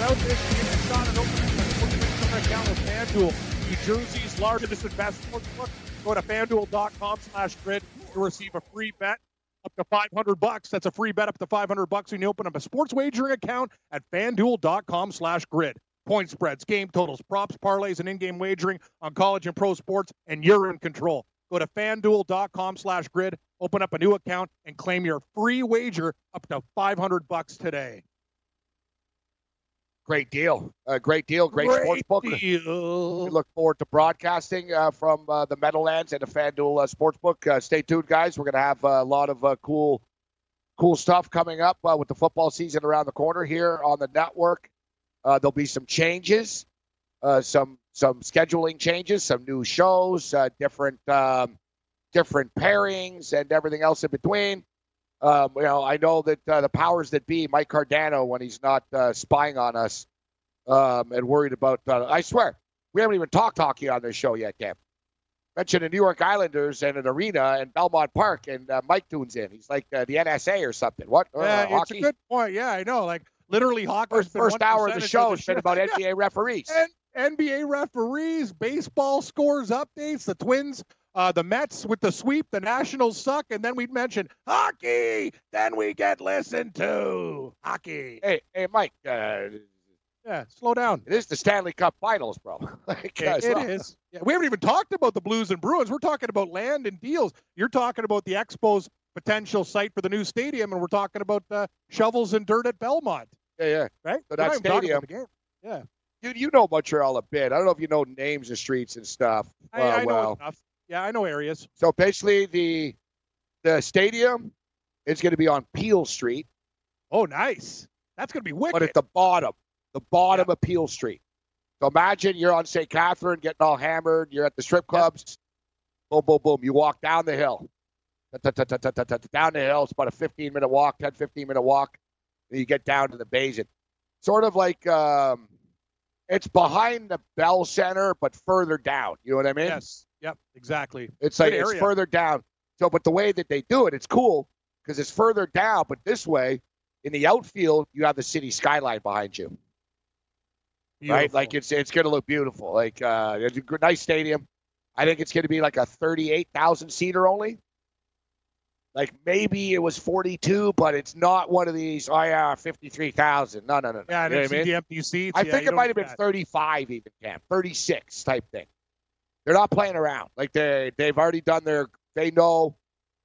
D: Without this. Give it a shot and open a sports account with FanDuel, New Jersey's largest and best sportsbook. Go to FanDuel.com slash grid to receive a free bet up to 500 bucks. That's a free bet up to 500 bucks when you open up a sports wagering account at FanDuel.com slash grid. Point spreads, game totals, props, parlays, and in-game wagering on college and pro sports, and you're in control. Go to FanDuel.com slash grid, open up a new account, and claim your free wager up to 500 bucks today.
C: Great deal. Uh, great deal. Great,
D: Great
C: sports book.
D: deal.
C: We look forward to broadcasting uh, from uh, the Meadowlands and the FanDuel uh, Sportsbook. Uh, stay tuned, guys. We're going to have uh, a lot of uh, cool, cool stuff coming up uh, with the football season around the corner here on the network. Uh, there'll be some changes, uh, some some scheduling changes, some new shows, uh, different um, different pairings, and everything else in between. Um, you know, I know that uh, the powers that be, Mike Cardano, when he's not uh, spying on us um, and worried about, uh, I swear, we haven't even talked hockey on this show yet, Cam. Mentioned the New York Islanders and an arena and Belmont Park, and uh, Mike tunes in. He's like uh, the NSA or something. What? Uh,
D: Yeah, it's a good point. Yeah, I know. Like literally, hockey.
C: First, first hour of the show has been about (laughs) NBA referees.
D: And NBA referees, baseball scores updates, the Twins, uh, the Mets with the sweep, the Nationals suck, and then we'd mention hockey. Then we get listened to hockey.
C: Hey, hey, Mike. Uh,
D: Yeah, slow down.
C: it is the Stanley Cup Finals, bro. (laughs) like,
D: It- it is. Yeah, we haven't even talked about the Blues and Bruins. We're talking about land and deals. You're talking about the Expos potential site for the new stadium, and we're talking about uh, shovels and dirt at Belmont.
C: Yeah, yeah.
D: Right?
C: So that stadium.
D: about the game. Yeah.
C: Dude, you know Montreal a bit. I don't know if you know names of streets and stuff.
D: I,
C: uh,
D: I know
C: well.
D: enough. Yeah, I know areas.
C: So basically, the the stadium is going to be on Peel Street,
D: Oh, nice. That's going to be wicked.
C: but at the bottom, the bottom of Peel Street. So imagine you're on St. Catherine getting all hammered. You're at the strip clubs. Boom, boom, boom. You walk down the hill. Down the hill. It's about a 15 minute walk, 10, 15 minute walk. And you get down to the basin. Sort of like um, it's behind the Bell Center, but further down. You know what I mean?
D: Yes. Yep. Exactly.
C: It's
D: Good
C: like it's further down. So, but the way that they do it, it's cool because it's further down. But this way, in the outfield, you have the city skyline behind you, right? Like it's it's going to look beautiful. Like uh, it's a nice stadium. I think it's going to be like a thirty-eight thousand seater only. Like maybe it was forty-two, but it's not one of these. Oh yeah, fifty-three thousand. No, no, no, no.
D: Yeah, I
C: You know I mean?
D: the empty seats.
C: I
D: Yeah,
C: think it might have been
D: that.
C: 35 even, Cam. 36 type thing. They're not playing around. Like they they've already done their they know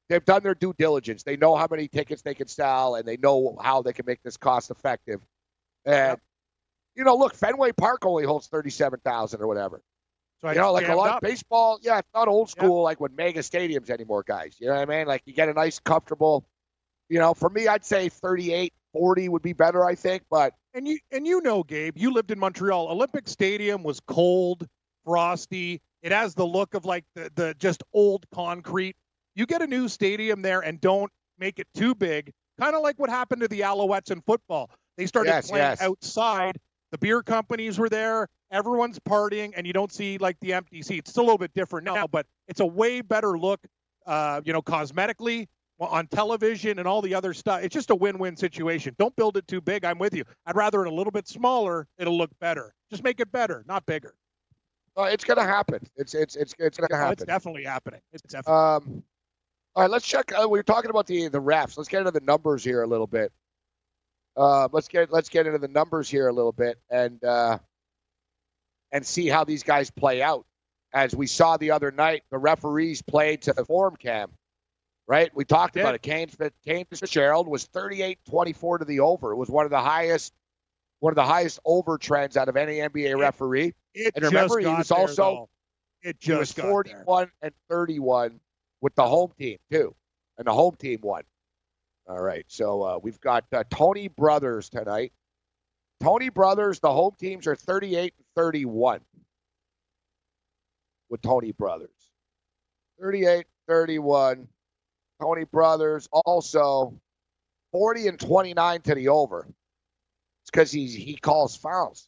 C: they've done their due diligence. They know how many tickets they can sell and they know how they can make this cost effective. And you know, look, Fenway Park only holds 37,000 or whatever.
D: So I
C: you know, like a lot
D: up.
C: of baseball, yeah, it's not old school like with mega stadiums anymore, guys. You know what I mean? Like you get a nice comfortable, you know, for me I'd say 38, 40 would be better, I think, but
D: And you and you know, Gabe, you lived in Montreal. Olympic Stadium was cold, frosty. It has the look of like the, the just old concrete. You get a new stadium there and don't make it too big, kind of like what happened to the Alouettes in football. They started
C: Yes,
D: playing
C: yes.
D: outside. The beer companies were there. Everyone's partying, and you don't see like the empty seats. It's a little bit different now, but it's a way better look, uh, you know, cosmetically on television and all the other stuff. It's just a win-win situation. Don't build it too big. I'm with you. I'd rather it a little bit smaller. It'll look better. Just make it better, not bigger.
C: Uh, it's going to happen. It's it's it's it's going to happen.
D: it's definitely happening. It's definitely.
C: Um, all right, let's check. Uh, we were talking about the the refs. Let's get into the numbers here a little bit. Uh, let's get let's get into the numbers here a little bit and uh, and see how these guys play out. As we saw the other night, the referees played to the form cam, right? We talked about it. Kane Fitzgerald was 38-24 to the over. It was one of the highest one of the highest over trends out of any NBA referee.
D: It
C: and remember,
D: just
C: he was
D: there,
C: also
D: though. It
C: he was
D: just got there.
C: 41 and 31 with the home team too, and the home team won. All right, so uh, we've got uh, Tony Brothers tonight. Tony Brothers, the home teams are 38 and 31 with Tony Brothers. 38 31. Tony Brothers also 40 and 29 to the over. It's because he's he calls fouls.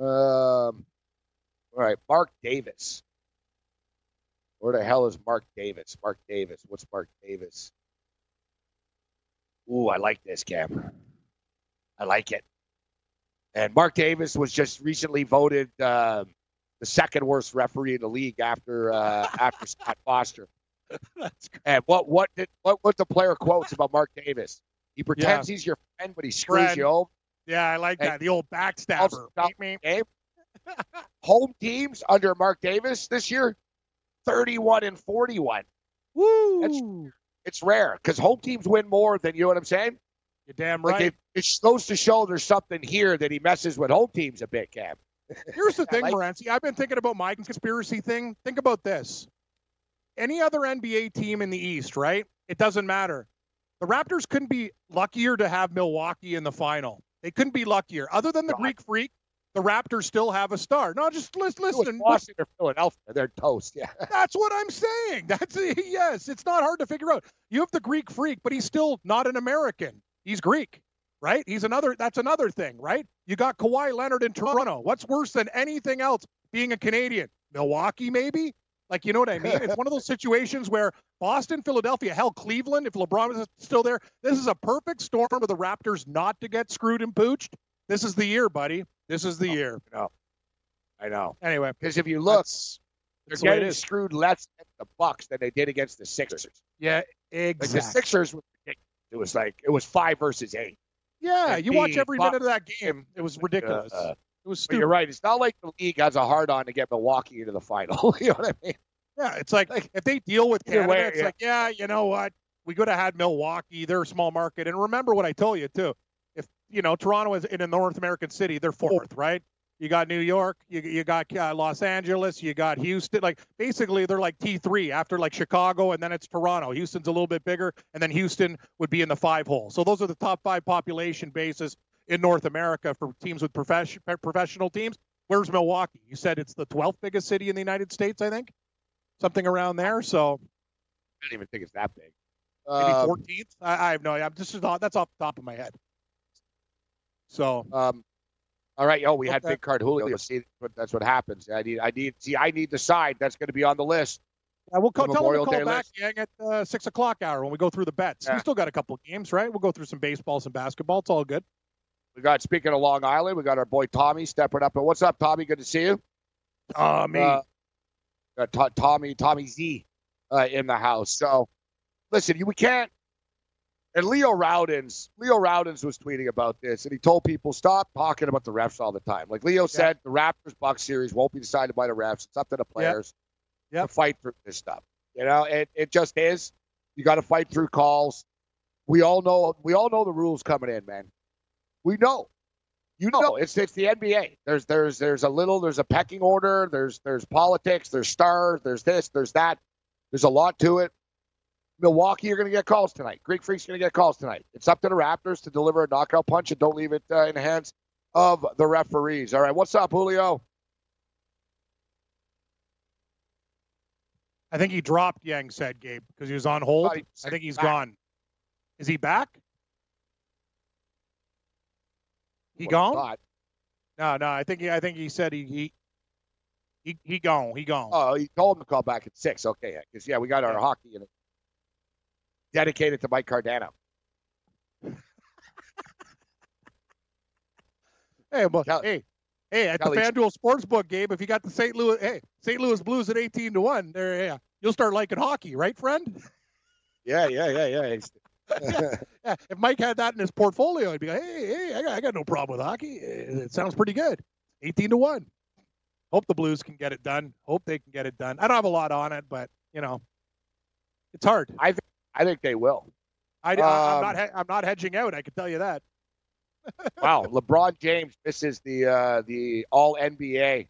C: Um, all right, Mark Davis. Where the hell is Mark Davis? Mark Davis. What's Mark Davis? Ooh, I like this, Cam. I like it. And Mark Davis was just recently voted uh, the second worst referee in the league after uh, after (laughs) Scott Foster. And what what did what what the player quotes about Mark Davis? He pretends he's your friend, but he screws
D: Friend.
C: you over.
D: Yeah, I like
C: And
D: that. The old backstabber.
C: Game. (laughs) Home teams under Mark Davis this year, thirty-one and forty-one.
D: Woo!
C: That's, it's rare because home teams win more than you know what I'm saying.
D: You're damn
C: Like
D: right.
C: it, it goes to show there's something here that he messes with home teams a bit, Cam. (laughs)
D: Here's the thing,
C: like-
D: Morency. I've been thinking about my conspiracy thing. Think about this. Any other NBA team in the East, right? It doesn't matter. The Raptors couldn't be luckier to have Milwaukee in the final. They couldn't be luckier. Other than the Greek Freak, the Raptors still have a star. No, just listen. Listen.
C: Boston or Philadelphia. They're toast. Yeah. (laughs)
D: That's what I'm saying. That's (laughs) yes. It's not hard to figure out. You have the Greek freak, but he's still not an American. He's Greek, right? He's another. That's another thing, right? You got Kawhi Leonard in Toronto. What's worse than anything else? Being a Canadian, Milwaukee, maybe. Like you know what I mean? It's one of those (laughs) situations where Boston, Philadelphia, hell, Cleveland. If LeBron is still there, this is a perfect storm for the Raptors not to get screwed and pooched. This is the year, buddy. This is the year.
C: I know. I know.
D: Anyway,
C: Because if you look, they're
D: that's the way it
C: getting screwed less against the Bucks than they did against the Sixers.
D: Yeah,
C: Like the. Sixers was ridiculous. It was like it was five versus eight.
D: Yeah,
C: And
D: you watch every
C: Bucks-
D: minute of that game. It was ridiculous.
C: Uh,
D: it was
C: but
D: stupid.
C: you're right. It's not like the league has a hard on to get Milwaukee into the final. (laughs) you know what I mean?
D: Yeah, it's like, if they deal with Canada,
C: way,
D: it's
C: yeah.
D: like, yeah, you know what? We could have had Milwaukee. They're a small market. And remember what I told you, too. If, you know, Toronto is in a North American city, they're fourth, right? You got New York, you, you got uh, Los Angeles, you got Houston. Like, basically, they're like T3 after like Chicago, and then it's Toronto. Houston's a little bit bigger, and then Houston would be in the five hole. So those are the top five population bases in North America for teams with profession, professional teams. Where's Milwaukee? You said it's the 12th biggest city in the United States, I think something around there. So
C: I don't even think it's that big.
D: maybe
C: Um,
D: 14th. I, I have no idea. I'm just not, that's off the top of my head. So
C: Um, all right, yo, we had
D: Okay.
C: big card Julio. See, that's what happens. I need, I need, see, I need the side that's going to be on the list.
D: I will call,
C: The
D: tell them to
C: Memorial
D: call
C: Day
D: back,
C: list.
D: gang, at uh, six o'clock hour when we go through the bets.
C: Yeah.
D: We still got a couple of games, right? We'll go through some baseball, some basketball. It's all good.
C: We got speaking of Long Island, we got our boy Tommy stepping up. And what's up, Tommy? Good to see you.
D: Tommy.
C: Uh, got To- Tommy, Tommy Z, uh, in the house. So, listen, you we can't. And Leo Rautins, Leo Rautins was tweeting about this, and he told people stop talking about the refs all the time. Like Leo said, the Raptors Bucks series won't be decided by the refs. It's up to the players
D: Yep.
C: to fight through this stuff. You know, it it just is. You got to fight through calls. We all know. We all know the rules coming in, man. We know. You know, it's it's the NBA. There's there's there's a little there's a pecking order. There's there's politics. There's stars. There's this. There's that. There's a lot to it. Milwaukee, you're going to get calls tonight. Greek Freak's going to get calls tonight. It's up to the Raptors to deliver a knockout punch and don't leave it uh, in the hands of the referees. All right, what's up, Julio?
D: I think he dropped Yang said Gabe because he was on hold.
C: Thought
D: I think he's
C: back.
D: gone. Is he back? He
C: Well,
D: gone?
C: not.
D: No, no. I think he. I think he said he he he, he gone. He gone.
C: Oh, he told him to call back at six. Okay, because yeah, we got our
D: Yeah.
C: hockey in it. dedicated to Mike Cardano. (laughs)
D: Hey, but hey, hey, at the FanDuel Sportsbook, game, if you got the St. Louis, hey, St. Louis Blues at eighteen to one, there, yeah, you'll start liking hockey, right, friend?
C: Yeah, yeah, yeah, yeah. (laughs)
D: Yeah, if Mike had that in his portfolio, he'd be like, hey, hey, I got, I got no problem with hockey. It sounds pretty good. 18 to 1. Hope the Blues can get it done. Hope they can get it done. I don't have a lot on it, but, you know, it's hard.
C: I think I think they will.
D: I, am
C: Um,
D: not he- I'm not hedging out. I can tell you that. (laughs)
C: Wow, LeBron James misses the uh, the All NBA.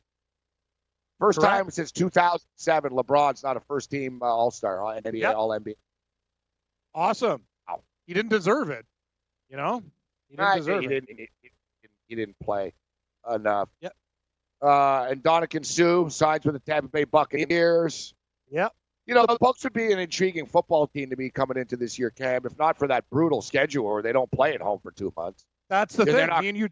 C: First
D: Correct.
C: time since 2007, LeBron's not a first team uh, All Star, uh, NBA
D: Yep.
C: All NBA.
D: Awesome.
C: Wow.
D: He didn't deserve it. You know, he didn't
C: Nah,
D: deserve
C: he,
D: it.
C: Didn't, he, he- he didn't play enough.
D: Yep.
C: Uh, and Ndamukong Suh signs with the Tampa Bay Buccaneers.
D: Yep.
C: You know, the Bucks would be an intriguing football team to be coming into this year, Cam, if not for that brutal schedule where they don't play at home for two months.
D: That's the thing.
C: not-
D: Me and you,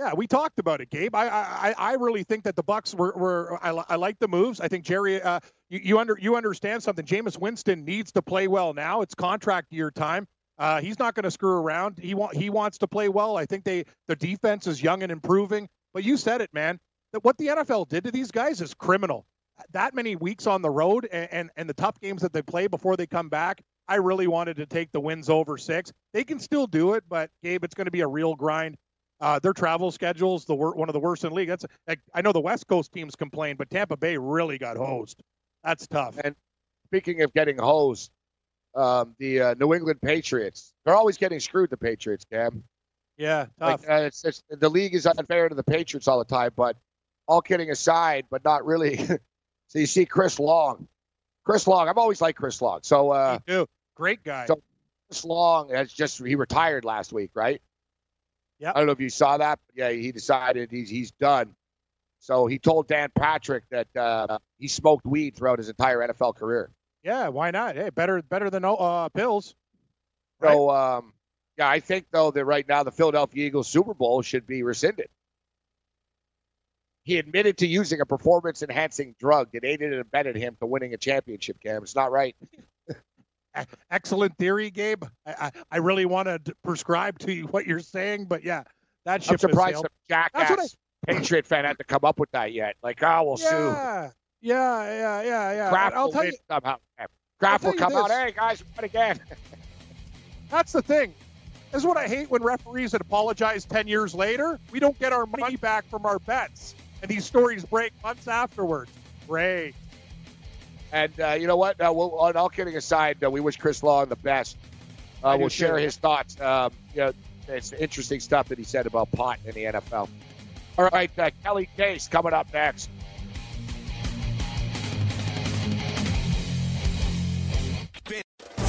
D: yeah, we talked about it, Gabe. I, I, I really think that the Bucks were, were I, li- I like the moves. I think Jerry, uh, you, you under, you understand something. Jameis Winston needs to play well now. It's contract year time. Uh, he's not going to screw around. He want he wants to play well. I think they the defense is young and improving. But you said it, man. That what the NFL did to these guys is criminal. That many weeks on the road and, and, and the tough games that they play before they come back. I really wanted to take the wins over six. They can still do it, but Gabe, it's going to be a real grind. Uh, their travel schedules the wor- one of the worst in the league. That's like, I know the West Coast teams complain, but Tampa Bay really got hosed. That's tough.
C: And speaking of getting hosed, um, the uh, New England Patriots, they're always getting screwed. The Patriots, Cam.
D: Yeah,
C: Like, uh, it's, it's, the league is unfair to the Patriots all the time, but all kidding aside, but not really. (laughs) so you see Chris Long. Chris Long, I've always liked Chris Long. So uh,
D: Me too. Great guy.
C: So Chris Long has just he retired last week, right?
D: Yeah.
C: I don't know if you saw that, but yeah, he decided he's he's done. So he told Dan Patrick that uh, he smoked weed throughout his entire NFL career.
D: Yeah, why not? Hey, better better than uh, pills.
C: So um, yeah, I think though that right now the Philadelphia Eagles Super Bowl should be rescinded. He admitted to using a performance enhancing drug that aided and abetted him to winning a championship, game. It's not right. (laughs)
D: Excellent theory, Gabe. I, I, I really want to prescribe to you what you're saying, but yeah, that ship
C: I'm surprised some
D: sailed. I-
C: jackass Patriot fan had to come up with that yet. Like, oh, we'll sue.
D: Yeah, yeah, yeah, yeah.
C: Kraft
D: I'll tell you,
C: somehow. Kraft
D: I'll
C: will come out. Hey guys, won again. (laughs)
D: that's the thing. This is what I hate when referees that apologize 10 years later. We don't get our money back from our bets. And these stories break months afterwards. Great.
C: And uh, you know what? Uh, we'll, on all kidding aside, uh, we wish Chris Long the best. Uh, we'll share his thoughts. Um, you know, it's interesting stuff that he said about pot in the NFL. All right, uh, Kelly Chase coming up next.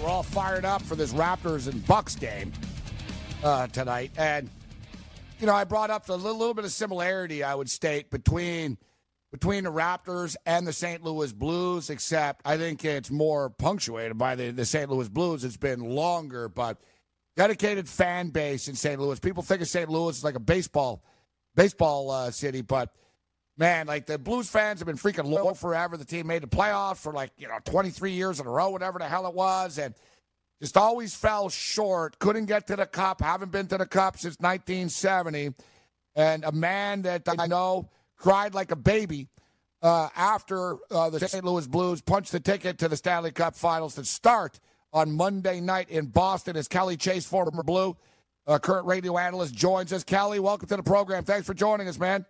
A: Right, we're all fired up for this Raptors and Bucks game uh, tonight, and you know I brought up the little, little bit of similarity I would state between between the Raptors and the St. Louis Blues, except I think it's more punctuated by the, the St. Louis Blues. It's been longer, but dedicated fan base in St. Louis. People think of St. Louis as like a baseball baseball uh, city, but man, like the Blues fans have been freaking loyal forever. The team made the playoffs for like, you know, 23 years in a row, whatever the hell it was. And just always fell short. Couldn't get to the cup. Haven't been to the cup since 1970. And a man that I know cried like a baby uh, after uh, the St. Louis Blues punched the ticket to the Stanley Cup finals that start on Monday night in Boston as Kelly Chase, former Blue, uh, current radio analyst, joins us. Kelly, welcome to the program. Thanks for joining us, man.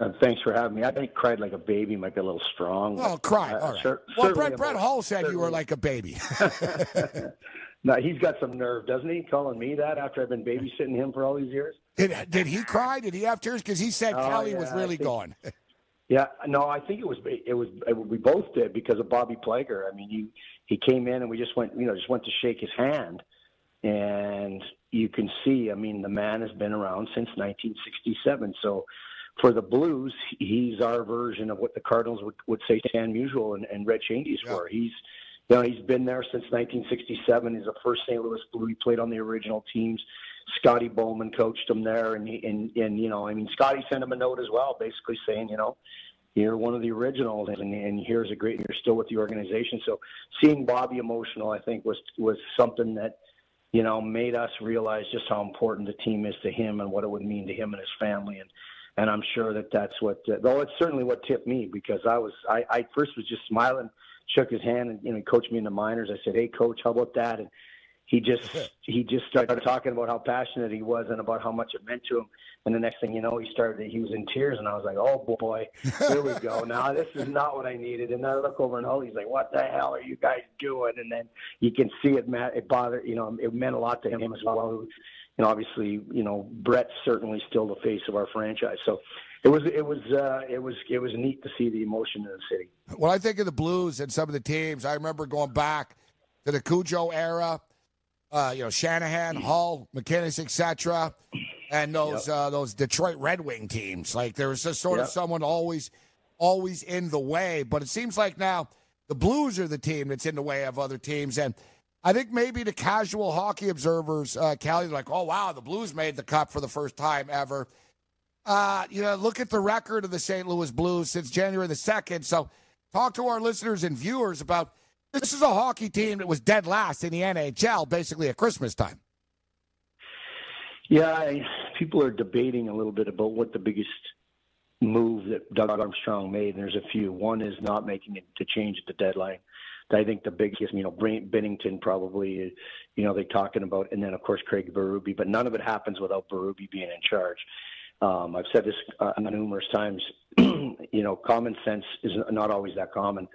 H: Uh, thanks for having me. I think cried like a baby might be a little strong.
A: Oh, cry.
H: uh,
A: All right.
H: cer-
A: well, Brett, Brett Hull said you were like a baby. (laughs) (laughs)
H: no, he's got some nerve, doesn't he? Calling me that after I've been babysitting him for all these years.
A: did, did he cry? Did he have tears? Because he said
H: Oh,
A: Kelly
H: yeah,
A: was really
H: think-
A: going. (laughs)
H: Yeah, no, I think it was it was it, we both did because of Bobby Plager. I mean, he he came in and we just went you know just went to shake his hand, and you can see. I mean, the man has been around since 1967. So for the Blues, he's our version of what the Cardinals would, would say Stan Musial and, and Red Schoendienst were. He's you know he's been there since 1967. He's the first St. Louis Blue. He played on the original teams. Scotty Bowman coached him there, and he, and and you know, I mean, Scotty sent him a note as well, basically saying, you know, you're one of the originals, and and here's a great, you're still with the organization. So seeing Bobby emotional, I think, was was something that you know made us realize just how important the team is to him and what it would mean to him and his family, and and I'm sure that that's what, uh, well, it's certainly what tipped me because I was, I, I first was just smiling, shook his hand, and you know, he coached me in the minors. I said, hey, coach, how about that? And he just he just started talking about how passionate he was and about how much it meant to him. And the next thing you know, he started he was in tears, and I was like, "Oh boy, here we go. (laughs) Now this is not what I needed." And I look over and oh, he's like, "What the hell are you guys doing?" And then you can see it. Matt, it bothered you know it meant a lot to him as well. And obviously, you know, Brett's certainly still the face of our franchise. So it was it was uh, it was it was neat to see the emotion in the city.
A: When I think of the Blues and some of the teams, I remember going back to the Cujo era. Uh, you know, Shanahan, Hull, MacInnis, etc., and those yep. uh, those Detroit Red Wing teams. Like there was just sort yep. of someone always always in the way. But it seems like now the Blues are the team that's in the way of other teams, and I think maybe the casual hockey observers, uh, like, oh wow, the Blues made the cup for the first time ever. Uh, you know, look at the record of the St. Louis Blues since January the second. So, talk to our listeners and viewers about this is a hockey team that was dead last in the NHL, basically at Christmas time.
H: Yeah, I, people are debating a little bit about what the biggest move that Doug Armstrong made, and there's a few. One is not making it to change the deadline. I think the biggest, you know, Binnington probably, you know, they're talking about, and then of course Craig Berube, but none of it happens without Berube being in charge. Um, I've said this uh, numerous times. (clears throat) you know, common sense is not always that common,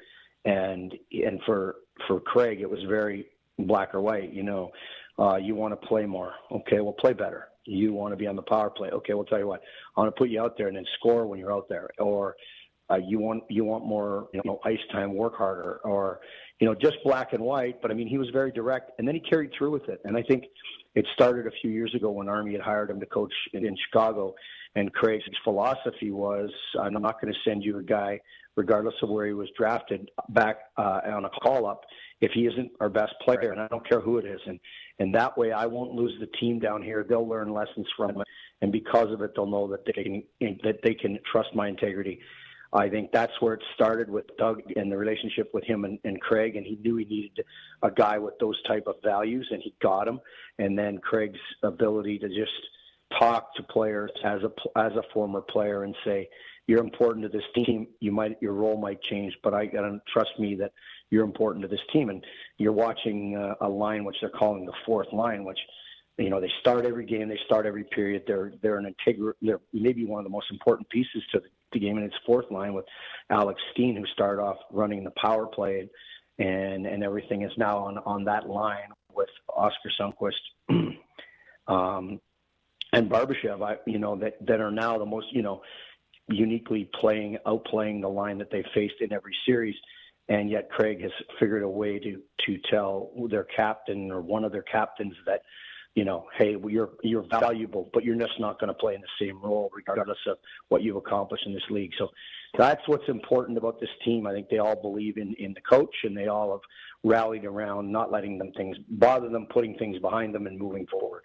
H: and and for for Craig, it was very black or white. You know, uh, you want to play more. Okay, well, play better. You want to be on the power play. Okay, we'll tell you what. I want to put you out there and then score when you're out there. Or uh, you want you want more you know ice time, work harder, or you know just black and white. But I mean, he was very direct, and then he carried through with it. And I think it started a few years ago when Army had hired him to coach in, in Chicago, and Craig's philosophy was, I'm not going to send you a guy, regardless of where he was drafted, back uh, on a call up if he isn't our best player, and I don't care who it is. And and that way, I won't lose the team down here. They'll learn lessons from it, and because of it, they'll know that they can that they can trust my integrity. I think that's where it started with Doug and the relationship with him and, and Craig, and he knew he needed a guy with those type of values, and he got him. And then Craig's ability to just talk to players as a as a former player and say, "You're important to this team. You might your role might change, but I gotta trust me that you're important to this team." And you're watching uh, a line which they're calling the fourth line, which you know they start every game, they start every period. They're they're an integral. They're maybe one of the most important pieces to the, the game, in it's fourth line with Alex Steen, who started off running the power play, and and everything is now on on that line with Oskar Sundqvist. (clears throat) um, and Barbashev, I, you know, that, that are now the most, you know, uniquely playing, outplaying the line that they faced in every series. And yet Craig has figured a way to, to tell their captain or one of their captains that, you know, hey, well, you're you're valuable, but you're just not going to play in the same role, regardless of what you've accomplished in this league. So that's what's important about this team. I think they all believe in in the coach, and they all have rallied around not letting them things bother them, putting things behind them, and moving forward.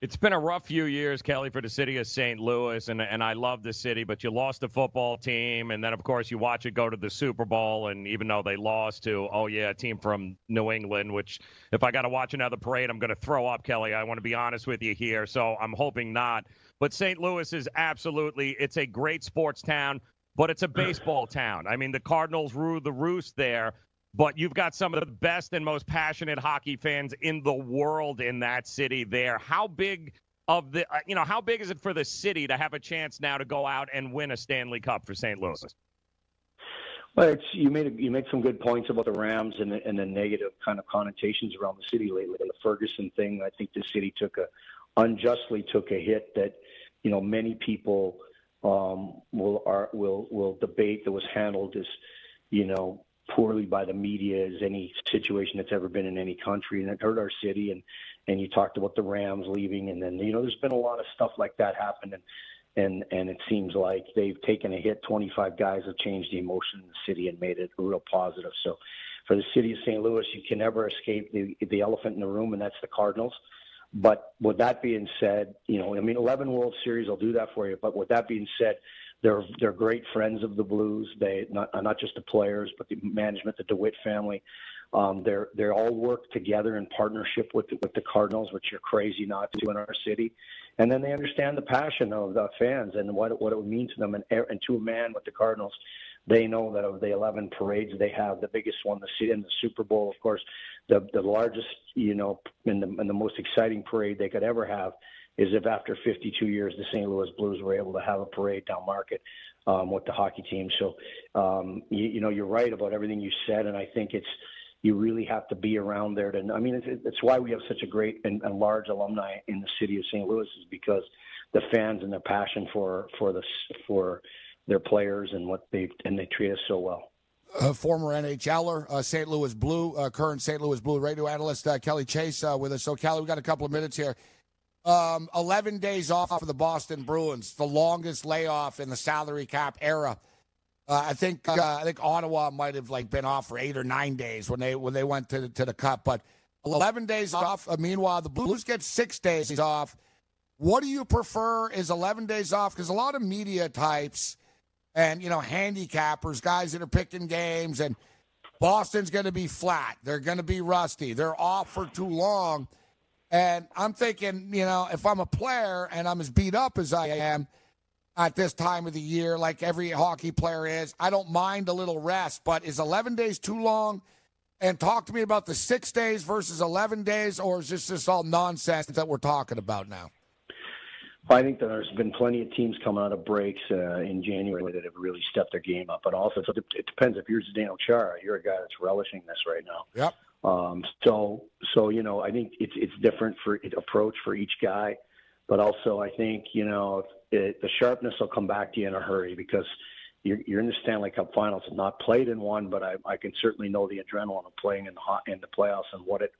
B: It's been a rough few years, Kelly, for the city of St. Louis, and and I love the city, but you lost the football team, and then of course you watch it go to the Super Bowl, and even though they lost to, oh yeah, a team from New England, which if I got to watch another parade, I'm going to throw up, Kelly. I want to be honest with you here, so I'm hoping not. But St. Louis is absolutely, it's a great sports town, but it's a baseball town. I mean, the Cardinals rule the roost there but you've got some of the best and most passionate hockey fans in the world in that city there. How big of the uh, you know how big is it for the city to have a chance now to go out and win a Stanley Cup for St. Louis?
H: Well, it's, you made you made some good points about the Rams and the, and the negative kind of connotations around the city lately. The Ferguson thing, I think the city took a unjustly took a hit that you know many people um, will are, will will debate that was handled as you know poorly by the media as any situation that's ever been in any country, and it hurt our city. And and you talked about the Rams leaving, and then you know there's been a lot of stuff like that happen, and and and it seems like they've taken a hit. 25 guys have changed the emotion in the city and made it real positive. So for the city of St. Louis, you can never escape the the elephant in the room, and that's the Cardinals. But with that being said, you know, I mean, 11 World Series I'll do that for you. But with that being said, they're they're great friends of the Blues. They not not just the players, but the management, the DeWitt family. Um, they're they all work together in partnership with with the Cardinals, which you're crazy not to do in our city. And then they understand the passion of the fans and what what it would mean to them. And and to a man with the Cardinals, they know that of the 11 parades they have, the biggest one, the in the Super Bowl, of course, the the largest, you know, and the, and the most exciting parade they could ever have is if after 52 years the St. Louis Blues were able to have a parade down market um, with the hockey team. So, um, you, you know, you're right about everything you said, and I think it's you really have to be around there to. I mean, it's, it's why we have such a great and, and large alumni in the city of St. Louis is because the fans and their passion for for the for their players and what they and they treat us so well.
A: Uh, former NHLer, uh, St. Louis Blue, uh, current St. Louis Blue radio analyst uh, Kelly Chase uh, with us. So, Kelly, we got a couple of minutes here. Um, 11 days off for the Boston Bruins, the longest layoff in the salary cap era. Uh, I think uh, I think Ottawa might have like been off for eight or nine days when they when they went to to the Cup, but 11 days off. Uh, meanwhile, the Blues get six days off. What do you prefer? Is 11 days off? Because a lot of media types and you know handicappers, guys that are picking games, and Boston's going to be flat. They're going to be rusty. They're off for too long. And I'm thinking, you know, if I'm a player and I'm as beat up as I am at this time of the year, like every hockey player is, I don't mind a little rest. But is 11 days too long? And talk to me about the six days versus 11 days, or is this just all nonsense that we're talking about now?
H: I think that there's been plenty of teams coming out of breaks uh, in January that have really stepped their game up. But also, it depends if you're Zdeno Chara, you're a guy that's relishing this right now.
A: Yep.
H: Um, so, so you know, I think it's it's different for approach for each guy, but also I think you know it, the sharpness will come back to you in a hurry because you're, you're in the Stanley Cup Finals. I've not played in one, but I, I can certainly know the adrenaline of playing in the hot, in the playoffs and what it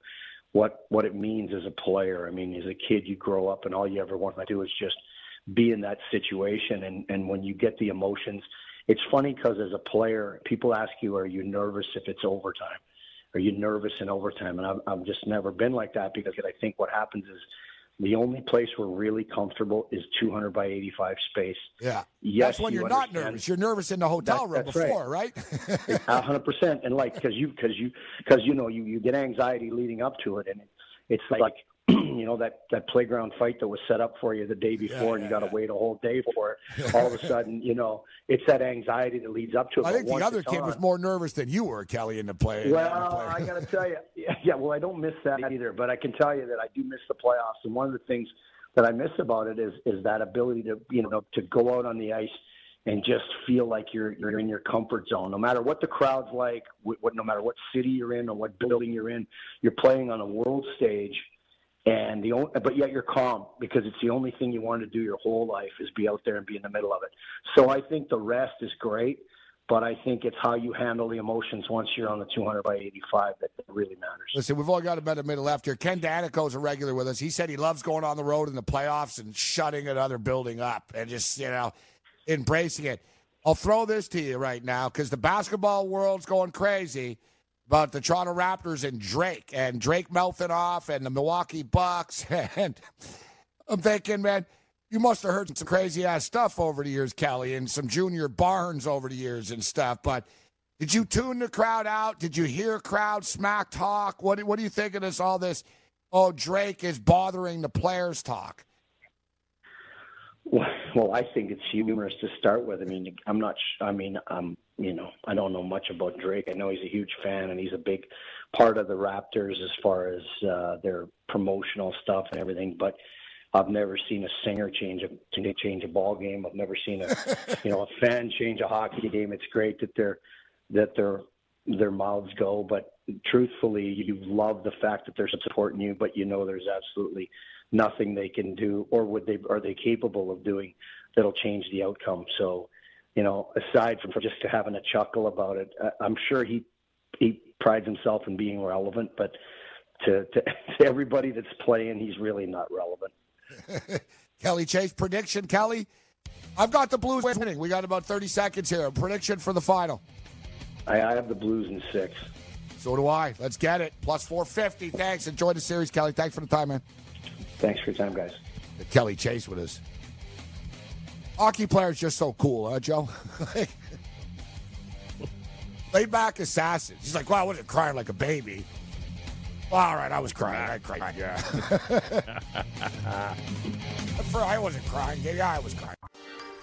H: what what it means as a player. I mean, as a kid, you grow up and all you ever want to do is just be in that situation. And and when you get the emotions, it's funny because as a player, people ask you, "Are you nervous if it's overtime?" Are you nervous in overtime? And I've, I've just never been like that because I think what happens is the only place we're really comfortable is 200 by 85 space.
A: Yeah.
H: Yes,
A: That's when
H: you
A: you're not nervous. You're nervous in the hotel
H: That-
A: room before, right?
H: A hundred percent. And like, cause you, cause you, cause you know, you, you get anxiety leading up to it. And it's it's like, (clears throat) you know, that, that playground fight that was set up for you the day before and you got to wait a whole day for it. (laughs) All of a sudden, you know, it's that anxiety that leads up to it.
A: I think the other kid
H: on-
A: was more nervous than you were, Kelly, in the play. in the
H: Well,
A: play.
H: I got to tell you, (laughs) yeah, yeah, well, I don't miss that either, but I can tell you that I do miss the playoffs. And one of the things that I miss about it is is that ability to you know to go out on the ice and just feel like you're you're in your comfort zone. No matter what the crowd's like, what, what no matter what city you're in or what building you're in, you're playing on a world stage. And the only, but yet you're calm because it's the only thing you want to do your whole life is be out there and be in the middle of it. So I think the rest is great, but I think it's how you handle the emotions once you're on the 200 by 85 that really matters.
A: Listen, we've all got a minute left here. Ken Daneyko's a regular with us. He said he loves going on the road in the playoffs and shutting another building up and just, you know, embracing it. I'll throw this to you right now because the basketball world's going crazy about the Toronto Raptors and Drake and Drake melting off and the Milwaukee Bucks. (laughs) And I'm thinking, man, you must have heard some crazy ass stuff over the years, Kelly, and some Junior Barnes over the years and stuff. But did you tune the crowd out? Did you hear crowd smack talk? What, what do you think of this? All this, oh, Drake is bothering the players talk.
H: Well, I think it's humorous to start with. I mean, I'm not. sh- I mean, um, you know, I don't know much about Drake. I know he's a huge fan and he's a big part of the Raptors as far as uh, their promotional stuff and everything. But I've never seen a singer change a change a ball game. I've never seen a (laughs) you know a fan change a hockey game. It's great that they're that their their mouths go, but truthfully, you love the fact that they're supporting you, but you know there's absolutely nothing they can do, or would they are they capable of doing that'll change the outcome. So, you know, aside from just having a chuckle about it, I'm sure he he prides himself in being relevant, but to, to, (laughs) to everybody that's playing, he's really not relevant. (laughs)
A: Kelly Chase prediction, Kelly. I've got the Blues winning. We got about 30 seconds here. Prediction for the final.
H: I, I have the Blues in six.
A: So do I. Let's get it. Plus 450. Thanks. Enjoy the series, Kelly. Thanks for the time, man.
H: Thanks for your time, guys.
A: Kelly Chase with us. Hockey players just so cool, huh, Joe? (laughs) like, laid back assassins. He's like, well, I wasn't crying like a baby. All right, I was crying. I cried, yeah. (laughs) (laughs) For, I wasn't crying. Yeah, I was crying.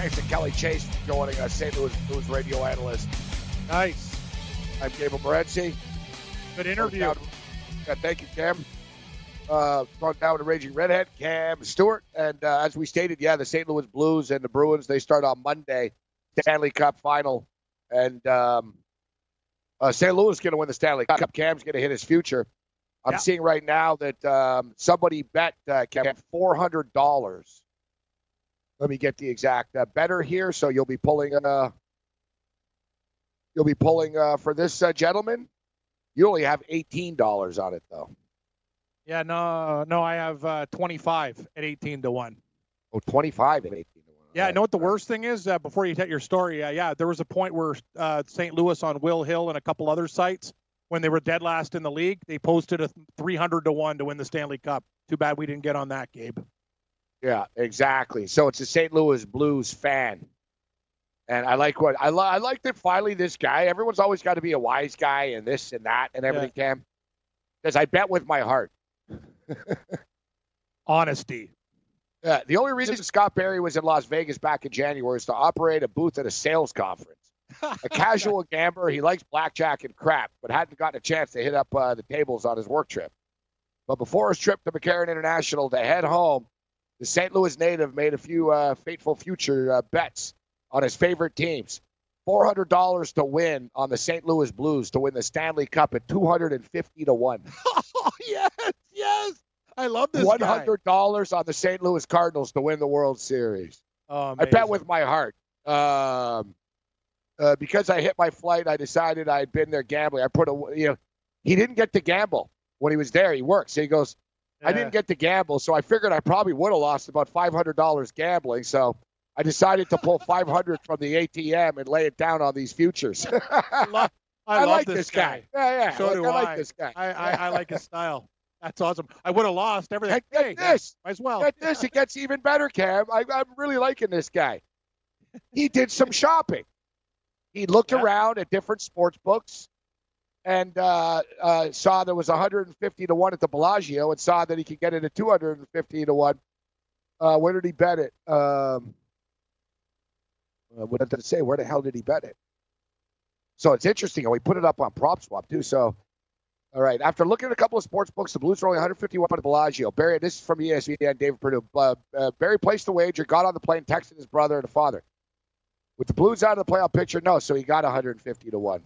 C: Thanks to Kelly Chase for joining us, St. Louis Blues radio analyst.
D: Nice.
C: I'm Gabriel Morency.
D: Good interview.
C: Yeah, thank you, Cam. Uh, down to Raging Redhead, Cam Stewart. And uh, as we stated, yeah, the St. Louis Blues and the Bruins, they start on Monday, Stanley Cup final. And um, uh, St. Louis is going to win the Stanley Cup. Cam's going to hit his future. I'm
D: Yeah.
C: seeing right now that um, somebody bet uh, Cam $400. Let me get the exact uh, better here. So you'll be pulling uh, you'll be pulling uh, for this uh, gentleman. You only have eighteen dollars on it though.
D: Yeah, no, no, I have uh, 25 at 18 to 1.
C: Oh, 25 and 18 to 1.
D: Yeah, I know what the worst thing is uh, before you tell your story. Uh, yeah, there was a point where uh, St. Louis on Will Hill and a couple other sites, when they were dead last in the league, they posted a 300 to 1 to win the Stanley Cup. Too bad we didn't get on that, Gabe.
C: Yeah, exactly. So it's a St. Louis Blues fan. And I like what I, li- I like that finally this guy, everyone's always got to be a wise guy and this and that and everything, Cam. Because I bet with my heart. (laughs)
D: Honesty.
C: Yeah, the only reason Scott Berry was in Las Vegas back in January is to operate a booth at a sales conference. a casual (laughs) gambler, he likes blackjack and crap, but hadn't gotten a chance to hit up uh, the tables on his work trip. But before his trip to McCarran International to head home, the St. Louis native made a few uh, fateful future uh, bets on his favorite teams. $400 to win on the St. Louis Blues to win the Stanley Cup at 250 to 1.
D: Oh, (laughs) yes, yes. I love this
C: hundred dollars on the St. Louis Cardinals to win the World Series.
D: Oh,
C: I bet with my heart. Um, uh, because I hit my flight, I decided I had been there gambling. I put a, you know, he didn't get to gamble when he was there. He works. So he goes, I didn't get to gamble, so I figured I probably would have lost about five hundred dollars gambling. So I decided to pull five hundred from the ATM and lay it down on these futures. (laughs)
D: I love, I
C: I like
D: this
C: this guy.
D: guy.
C: Yeah, yeah.
D: So
C: Like,
D: do
C: I
D: I.
C: like this guy.
D: I, I, I like his (laughs) style. That's awesome. I would have lost everything.
C: Get
D: Hey,
C: this.
D: Might as well.
C: Get this. It gets even better, Cam. I, I'm really liking this guy. He did some shopping. He looked around at different sports books and uh, uh, saw there was 150 to 1 at the Bellagio and saw that he could get it at 250 to 1. Uh, where did he bet it? Um, what did it say? Where the hell did he bet it? So it's interesting. And we put it up on PropSwap, too. So, all right. After looking at a couple of sports books, the Blues are only 151 at the Bellagio. Berry, this is from ESPN, David Purdum. Uh, Berry placed the wager, got on the plane, texted his brother and father. With the Blues out of the playoff picture, no. So he got 150 to 1.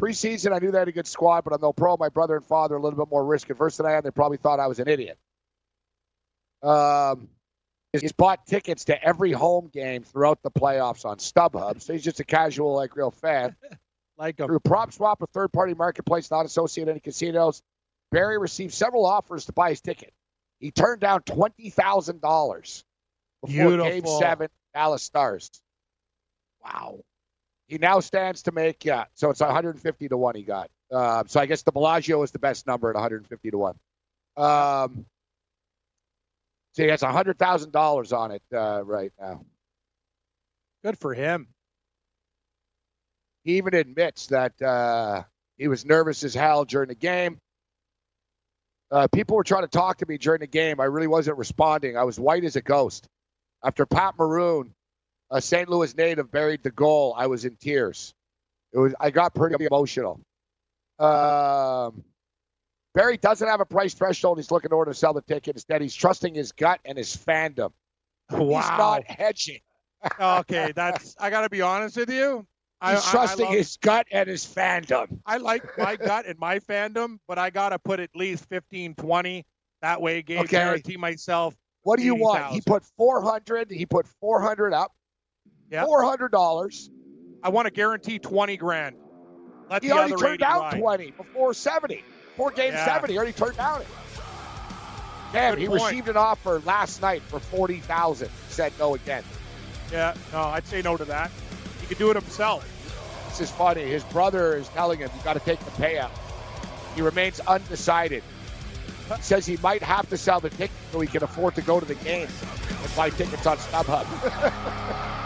C: Preseason, I knew they had a good squad, but I'm no pro. My brother and father are a little bit more risk averse than I am. They probably thought I was an idiot. Um, he's bought tickets to every home game throughout the playoffs on StubHub. So he's just a casual, like, real fan. (laughs)
D: like him.
C: Through PropSwap, a third party marketplace not associated with any casinos, Berry received several offers to buy his ticket. He turned down $20,000 before Game 7 Dallas Stars. Wow. He now stands to make, yeah, so it's 150 to 1 he got. Uh, so I guess the Bellagio is the best number at 150 to 1. Um, so he has $100,000 on it uh, right now.
D: Good for him.
C: He even admits that uh, he was nervous as hell during the game. Uh, people were trying to talk to me during the game. I really wasn't responding. I was white as a ghost. After Pat Maroon, a St. Louis native, buried the goal, I was in tears. It was. I got pretty emotional. Um, Berry doesn't have a price threshold. He's looking in order to sell the ticket. Instead, he's trusting his gut and his fandom.
D: Wow.
C: He's not hedging.
D: okay, that's. I got to be honest with you. I,
C: He's
D: I- I
C: trusting
D: love-
C: his gut and his fandom.
D: I like my gut and my fandom, but I got to put at least 15, 20. That way, Gabe,
C: Okay.
D: guarantee myself.
C: What do you want? He put 400. He put 400 up.
D: Yeah.
C: $400.
D: I want to guarantee 20 grand. Let
C: He
D: the
C: already turned
D: 80
C: down
D: ride.
C: 20 before 70. Before game
D: Yeah.
C: 7, he already turned down it. Cam,
D: Good
C: he
D: point.
C: received an offer last night for forty thousand. Said no again.
D: Yeah, no, I'd say no to that. He could do it himself.
C: This is funny. His brother is telling him you got to take the payout. He remains undecided. He says he might have to sell the ticket so he can afford to go to the game and buy tickets on StubHub. (laughs)